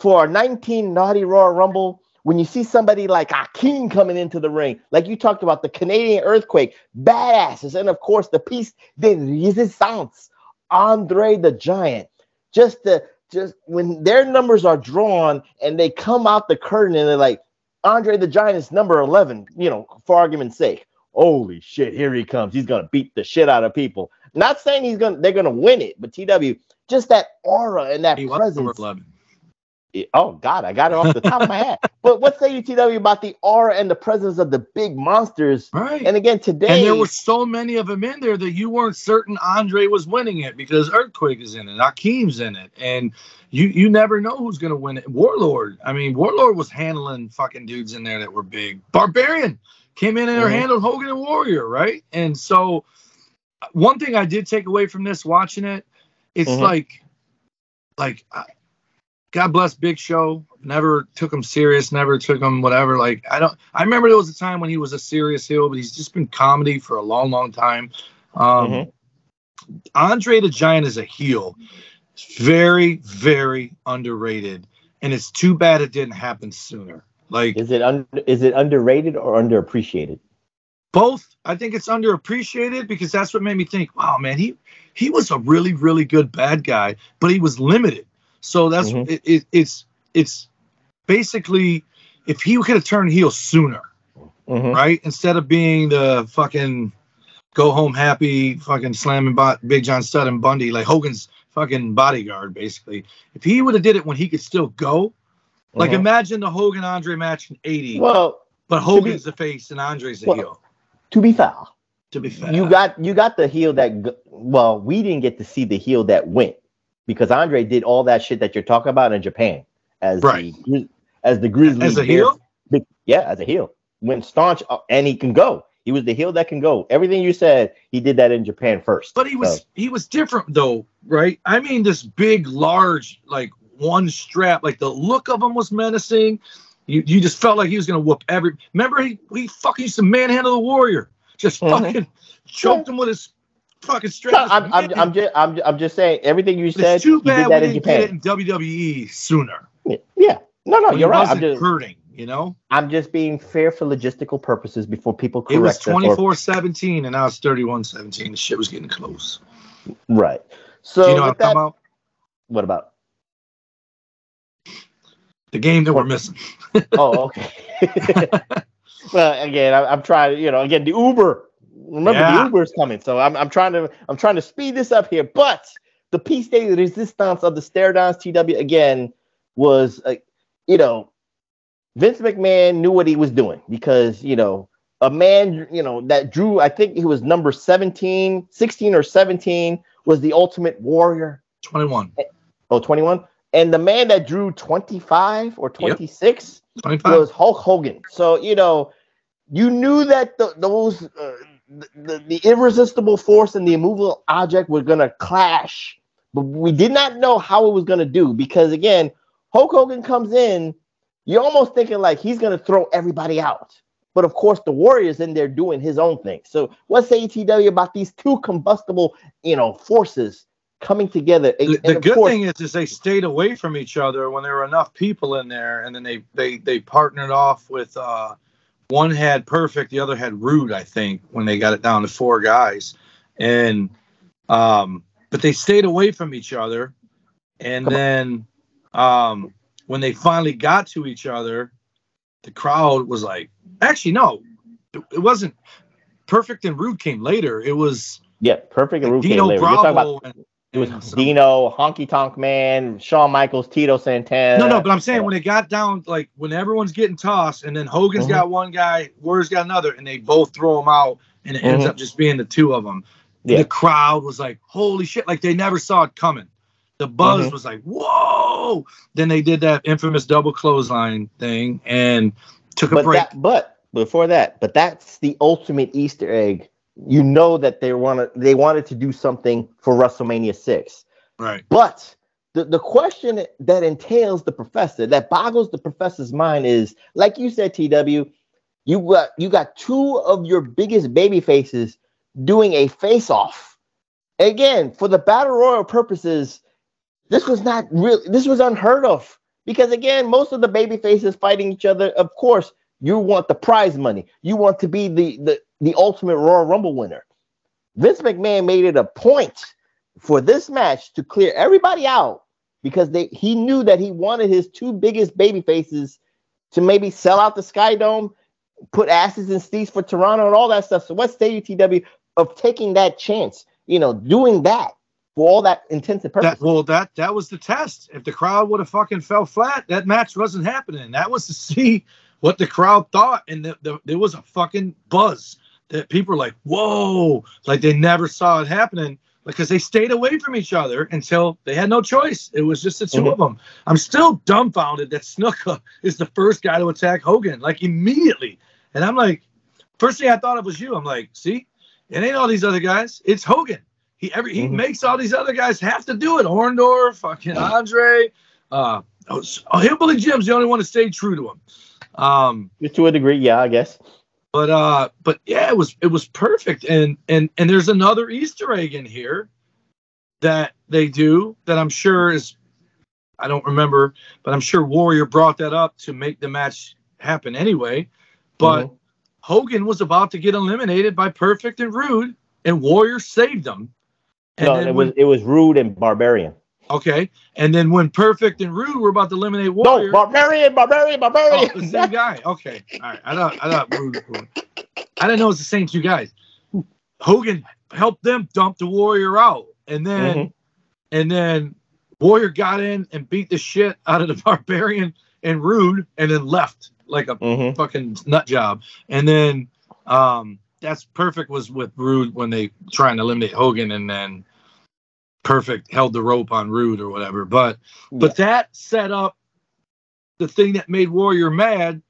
for a 19 naughty Royal Rumble, when you see somebody like Akeem coming into the ring, like you talked about the Canadian earthquake, badasses, and of course the piece de resistance, Andre the Giant, just the just when their numbers are drawn and they come out the curtain and they're like, Andre the Giant is number 11, you know, for argument's sake. Holy shit, here he comes. He's gonna beat the shit out of people. Not saying he's gonna they're gonna win it, but TW, just that aura and that He was presence. Number 11. It- oh God, I got it off the top of my head. <laughs> But what's say you, TW, about the aura and the presence of the big monsters? Right. And again, today, And there were so many of them in there that you weren't certain Andre was winning it because Earthquake is in it, Akeem's in it, and you you never know who's gonna win it. Warlord, I mean, Warlord was handling fucking dudes in there that were big. Barbarian came in and Mhm. handled Hogan and Warrior, right? And so, one thing I did take away from this watching it, it's Mhm. like, like. I, God bless Big Show. Never took him serious. Never took him whatever. Like I don't. I remember there was a time when he was a serious heel, but he's just been comedy for a long, long time. Um, Mhm. Andre the Giant is a heel. Very, very underrated, and it's too bad it didn't happen sooner. Like is it un- is it underrated or underappreciated? both, I think it's underappreciated because that's what made me think, wow, man, he he was a really, really good bad guy, but he was limited. So that's Mhm. it, it, it's it's basically if he could have turned heel sooner, Mhm. right? Instead of being the fucking go home happy, fucking slamming bot Big John Studd and Bundy, like Hogan's fucking bodyguard, basically. If he would have did it when he could still go, like Mhm. imagine the Hogan Andre match in '80, Well, but be- Hogan's the face and Andre's the Well, heel. to be fair, To be fair, you got you got the heel that well, we didn't get to see the heel that went because Andre did all that shit that you're talking about in Japan as Right. the as the Grizzly as a heel. Yeah, as a heel. Went staunch uh, and he can go. He was the heel that can go. Everything you said, he did that in Japan first. But he was So, he was different though, right? I mean, this big, large, like one strap, like the look of him was menacing. You you just felt like he was gonna whoop every. Remember he he fucking used to manhandle the warrior, just Mhm. fucking choked him with his fucking strap. no, I'm, I'm, I'm just I'm, I'm just saying everything you said. it's too bad we didn't get it in WWE sooner. Yeah, no, no, when you're right. I'm just hurting, you know. I'm just being fair for logistical purposes before people correct It was us or- 24-17 and now it's 31-17. The shit was getting close. right. So you know what that, about? what about? The game that we're missing. Oh, okay. <laughs> <laughs> well, again, I, I'm trying. You know, again, the Uber. Remember, Yeah. the Uber is coming, so I'm, I'm trying to I'm trying to speed this up here. But the piece de resistance of the stare downs TW again was, uh, you know, Vince McMahon knew what he was doing because you know a man you know that drew I think he was number 17, 16 or 17 was the Ultimate Warrior. 21. Oh, 21. And the man that drew 25 or 26 25. was Hulk Hogan. So you know, you knew that the, those uh, the, the, the irresistible force and the immovable object were gonna clash, but we did not know how it was gonna do because again, Hulk Hogan comes in, you're almost thinking like he's gonna throw everybody out. But of course, the Warrior's in there doing his own thing. So what's ATW about these two combustible, you know, forces coming together? And- the, the good course- thing is, is they stayed away from each other when there were enough people in there, and then they they they partnered off with uh, one had perfect, the other had rude, I think, when they got it down to four guys, and um, but they stayed away from each other, and then um, when they finally got to each other, the crowd was like, actually no, it, wasn't. Perfect and rude came later. It was yeah, perfect and Rude came later. You're talking about and, It was Dino, Honky Tonk Man, Shawn Michaels, Tito Santana. No, no, but I'm saying when it got down, like when everyone's getting tossed, and then Hogan's Mhm. got one guy, Warrior's got another, and they both throw them out, and it ends Mhm. up just being the two of them. Yeah. The crowd was like, "Holy shit!" Like they never saw it coming. The buzz Mhm. was like, "Whoa!" Then they did that infamous double clothesline thing and took a but break. that, but before that, but that's the ultimate Easter egg. You know that they wanted they wanted to do something for WrestleMania six. right. But the, the question that entails the professor, that boggles the professor's mind is, like you said, TW, you got you got two of your biggest baby faces doing a face-off. Again, for the battle royal purposes, this was not real. This was unheard of because again, most of the baby faces fighting each other. Of course, you want the prize money. You want to be the the the ultimate Royal Rumble winner. Vince McMahon made it a point for this match to clear everybody out because they he knew that he wanted his two biggest baby faces to maybe sell out the Sky Dome, put asses in seats for Toronto and all that stuff. So what's say you TW of taking that chance, you know, doing that for all that intents and That well, that that was the test. If the crowd would have fucking fell flat, that match wasn't happening. That was to <laughs> see what the crowd thought, and the, the, there was a fucking buzz that people are like, "Whoa!" Like they never saw it happening because they stayed away from each other until they had no choice. It was just the 2 Mhm. of them. I'm still dumbfounded that Snuka <laughs> is the first guy to attack Hogan like immediately, and I'm like, first thing I thought of was you. I'm like, see, it ain't all these other guys. It's Hogan. He every he Mhm. makes all these other guys have to do it. Orndorff, fucking Andre, uh, oh, Hillbilly Jim's the only one to stay true to him. Um, to a degree, yeah, I guess. But uh, but yeah, it was it was perfect. And and and there's another Easter egg in here that they do that I'm sure is I don't remember, but I'm sure Warrior brought that up to make the match happen anyway. But Mhm. Hogan was about to get eliminated by Perfect and Rude, and Warrior saved him. And no, it when- was it was rude and barbarian. Okay. And then when Perfect and Rude were about to eliminate Warrior, No, Warrior. barbarian, barbarian, oh, barbarian. the same guy. Okay. All right. I thought I thought Rude. I didn't know it was the same two guys. Hogan helped them dump the Warrior out. And then Mhm. and then Warrior got in and beat the shit out of the <laughs> Barbarian and Rude and then left like a Mhm. fucking nut job. And then um that's perfect was with Rude when they trying to eliminate Hogan and then perfect held the rope on Rude or whatever. But but that set up the thing that made Warrior mad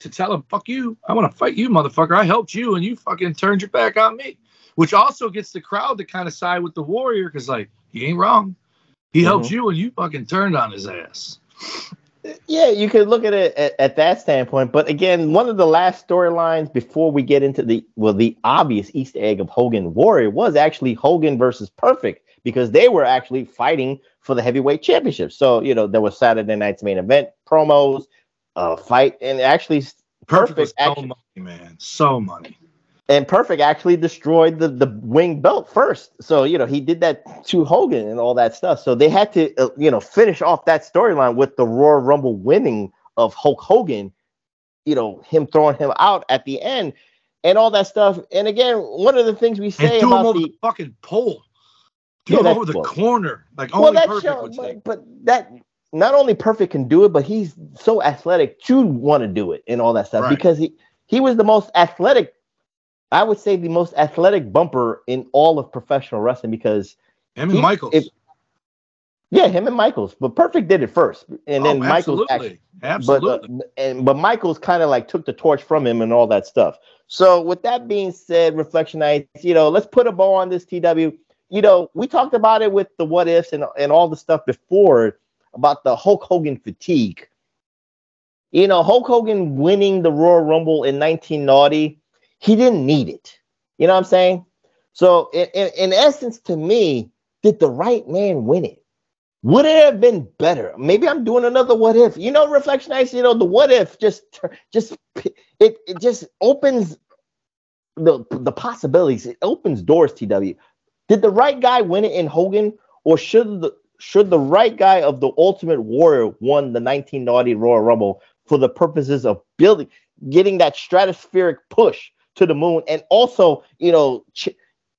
to tell him, fuck you, I want to fight you, motherfucker. I helped you and you fucking turned your back on me. Which also gets the crowd to kind of side with the Warrior because like he ain't wrong. He helped Mhm. you and you fucking turned on his ass. Yeah, you could look at it at, at that standpoint. But again, one of the last storylines before we get into the well, the obvious Easter egg of Hogan Warrior was actually Hogan versus Perfect because they were actually fighting for the heavyweight championship. So you know there was Saturday night's main event promos, uh, fight, and actually Perfect, Perfect so actually- money, man. So money. and Perfect actually destroyed the the wing belt first. So you know he did that to Hogan and all that stuff. So they had to uh, you know finish off that storyline with the Royal Rumble winning of Hulk Hogan. You know him throwing him out at the end and all that stuff. And again, one of the things we say about the fucking pole. Yeah, over the corner. Like well only perfect show, would say. but, but that not only Perfect can do it, but he's so athletic to want to do it and all that stuff Right. because he he was the most athletic. I would say the most athletic bumper in all of professional wrestling because Him and he- Michaels. if- yeah, him and Michaels, but Perfect did it first, and then oh, Michaels absolutely. actually, absolutely. but uh, and but Michaels kind of like took the torch from him and all that stuff. So with that being said, Reflectionites, you know, let's put a bow on this TW. You know, we talked about it with the what ifs and and all the stuff before about the Hulk Hogan fatigue. You know, Hulk Hogan winning the Royal Rumble in 1990, he didn't need it. You know what I'm saying? So in, in, in essence, to me, did the right man win it? Would it have been better? Maybe I'm doing another what if. You know, Reflectionites. You know, the what if just just it it just opens the the possibilities. It opens doors. Tw. Did the right guy win it in Hogan, or should the should the right guy of the Ultimate Warrior won the 1990 Royal Rumble for the purposes of building, getting that stratospheric push to the moon, and also you know ch-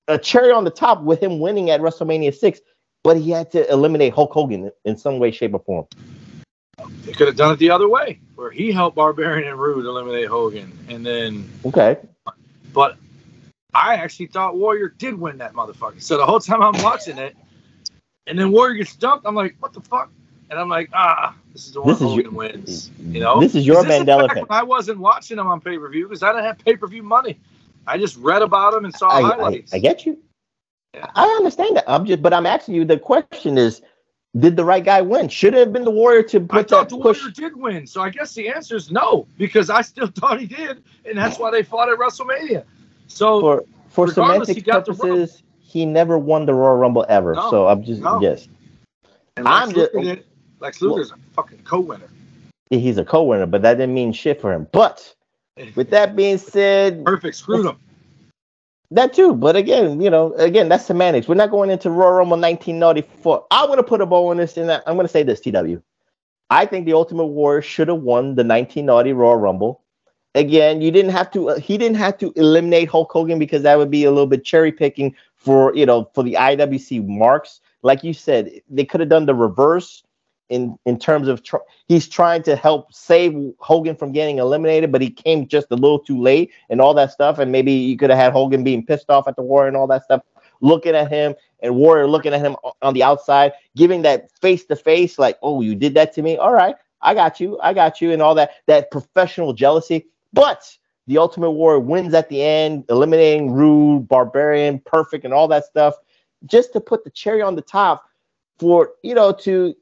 a cherry on the top with him winning at WrestleMania six but he had to eliminate Hulk Hogan in some way, shape, or form. They could have done it the other way, where he helped Barbarian and Rude eliminate Hogan, and then. Okay. But I actually thought Warrior did win that motherfucker. So the whole time I'm watching it, and then Warrior gets dumped, I'm like, what the fuck? And I'm like, ah, this is the one Hogan your- wins. You know, This is your Is this Mandela effect. I wasn't watching them on pay per view because I didn't have pay per view money. I just read about them and saw I, I, highlights. I get you. Yeah. I understand that. I'm just, but I'm asking you. The question is, did the right guy win? Should it have been the Warrior to I put thought that the push? Warrior did win, so I guess the answer is no because I still <laughs> thought he did, and that's why they fought at WrestleMania. So for for semantic purposes, he never won the Royal Rumble ever. No, so I'm just no. yes, and Lex I'm just- Luger did. Lex Luger's a fucking co-winner. he's a co-winner, but that didn't mean shit for him. But with that being said, Perfect, screwed him. that too. But again, you know, again, that's semantics. We're not going into Royal Rumble 1994. I'm going to put a bow on this, and that I'm going to say this, TW. I think the Ultimate Warrior should have won the 1990 Royal Rumble. Again, you didn't have to. Uh, he didn't have to eliminate Hulk Hogan because that would be a little bit cherry picking for you know for the IWC marks. Like you said, they could have done the reverse in in terms of tr- he's trying to help save Hogan from getting eliminated, but he came just a little too late and all that stuff. And maybe you could have had Hogan being pissed off at the Warrior and all that stuff, looking at him and Warrior looking at him on the outside, giving that face to face, like, "Oh, you did that to me. All right, I got you, I got you," and all that that professional jealousy. But the Ultimate Warrior wins at the end, eliminating Rude, Barbarian, Perfect, and all that stuff, just to put the cherry on the top for you know to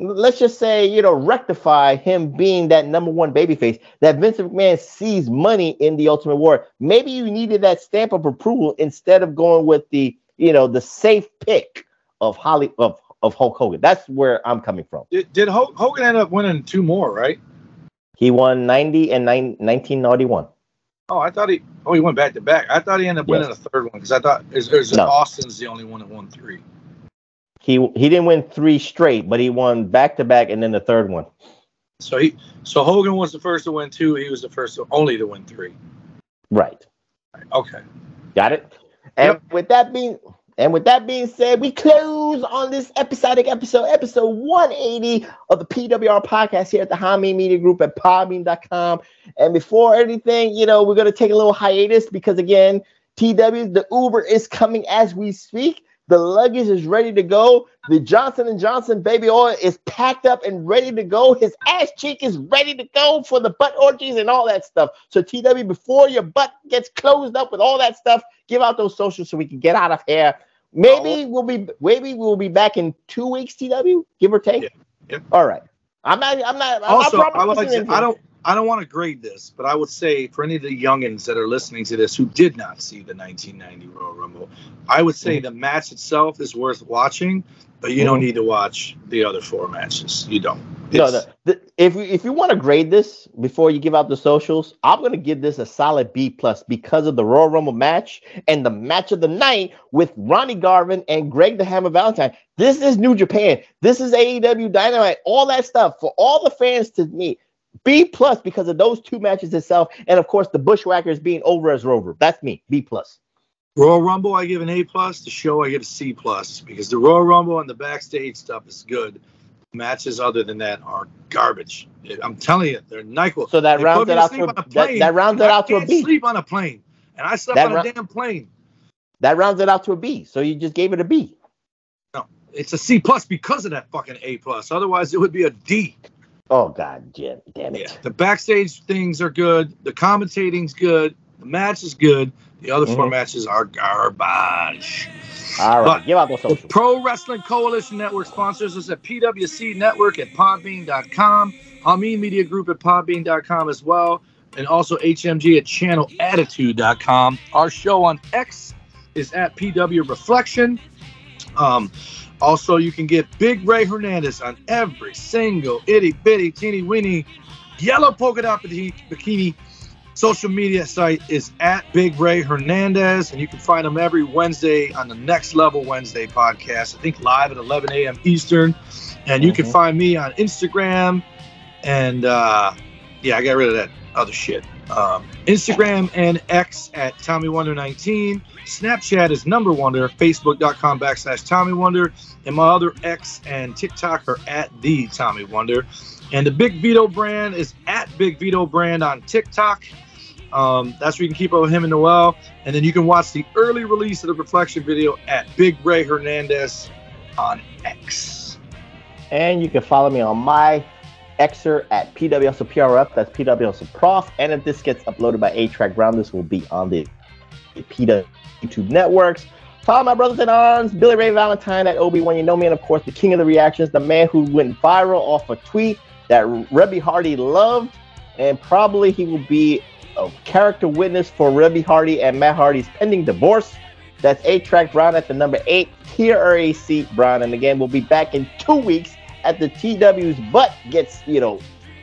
let's just say, you know, rectify him being that number one babyface, that Vince McMahon sees money in the Ultimate Warrior. Maybe you needed that stamp of approval instead of going with the, you know, the safe pick of Holly of, of Hulk Hogan. That's where I'm coming from. Did, did Ho- Hogan end up winning two more? Right? He won 90 and nine, 1991. Oh, I thought he. Oh, he went back to back. I thought he ended up winning Yes. a third one because I thought is, is No. Austin's the only one that won three. He he didn't win three straight, but he won back to back and then the third one. So he. So Hogan was the first to win two. He was the first to, only to win three. Right. Okay. Got it. And Yep. with that being and with that being said, we close on this episodic episode, episode 180 of the PWR podcast here at the Hami Media Group at podbean.com. And before anything, you know, we're gonna take a little hiatus because again, TW, the Uber is coming as we speak. The luggage is ready to go. The Johnson and Johnson baby oil is packed up and ready to go. His ass cheek is ready to go for the butt orgies and all that stuff. So TW, before your butt gets closed up with all that stuff, give out those socials so we can get out of here. Maybe we'll be maybe we'll be back in two weeks, TW, give or take. Yeah. Yep. All right. I'm not. I'm not. Also, I like to, I don't. I don't want to grade this, but I would say for any of the youngins that are listening to this who did not see the 1990 Royal Rumble, I would say mm-hmm. the match itself is worth watching, but you don't Mhm. need to watch the other four matches. You don't. No, It's- the, the, if you, if you want to grade this before you give out the socials, I'm gonna give this a solid B plus because of the Royal Rumble match and the match of the night with Ronnie Garvin and Greg the Hammer Valentine. This is New Japan. This is AEW Dynamite. All that stuff for all the fans to meet. B plus because of those two matches itself, and of course the Bushwhackers being over as Rover. That's me. B plus. Royal Rumble, I give an A plus. The show, I give a C plus because the Royal Rumble and the backstage stuff is good. Matches other than that are garbage. I'm telling you, they're Nyquil. So that rounds it out to a- a that- plane, that rounds it out to a. Sleep on a plane, and I slept That on a ra- damn plane. That rounds it out to a B. So you just gave it a B. No, it's a C plus because of that fucking A plus. Otherwise, it would be a D. Oh God, Jim, damn it. Yeah, the backstage things are good. The commentating's good. The match is good. The other four Mhm. matches are garbage. All right, But- give out those The socials. Pro Wrestling Coalition Network sponsors us at PWC Network at Podbean.com, Hameen Media Group at Podbean.com as well, and also HMG at ChannelAttitude.com. Our show on X is at PW Reflection. Um, also, you can get Big Ray Hernandez on every single itty bitty teeny weeny yellow polka dot bikini social media site is at Big Ray Hernandez, and you can find him every Wednesday on the Next Level Wednesday podcast. I think live at 11 a.m. Eastern. And you can Mhm. find me on Instagram, and uh, yeah, I got rid of that other shit. Um, Instagram and X at Tommy Wonder 19. Snapchat is number wonder. Facebook.com backslash Tommy Wonder. And my other X and TikTok are at the Tommy Wonder. And the Big Vito brand is at Big Vito brand on TikTok. Um, that's where you can keep up with him and Noel. And then you can watch the early release of the reflection video at Big Ray Hernandez on X. And you can follow me on my Xer at PWSPRF. That's PWS Prof. And if this gets uploaded by A Track Brown, this will be on the PW YouTube networks. Follow my brothers in arms, Billy Ray Valentine at Obi-Wan. You know me, and of course, the king of the reactions, the man who went viral off a tweet that Reby Hardy loved, and probably he will be a character witness for Reby Hardy and Matt Hardy's pending divorce. That's A Track Brown at the number eight, TRAC Brown. And again, we'll be back in two weeks at the TW's butt gets, you know,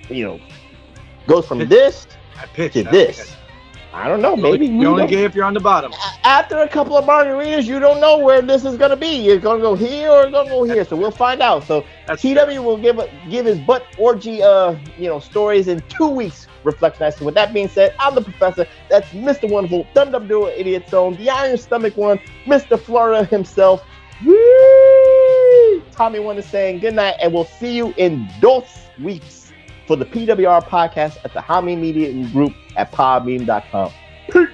you know, goes from this to this. I don't know, maybe you only gay if you're on the bottom. after a couple of margaritas, you don't know where this is gonna be. It's gonna go here or it's gonna go here. So we'll find out. So That's TW will give a, give his butt orgy uh you know stories in two weeks. Reflection night. So with that being said, I'm the professor. That's Mr. Wonderful, Dum Dum Duo, Idiot Zone, the Iron Stomach one, Mr. Florida himself. Woo! Tommy One is saying good night, and we'll see you in dos weeks for the PWR podcast at the Hami Media Group at podbean.com. Peace.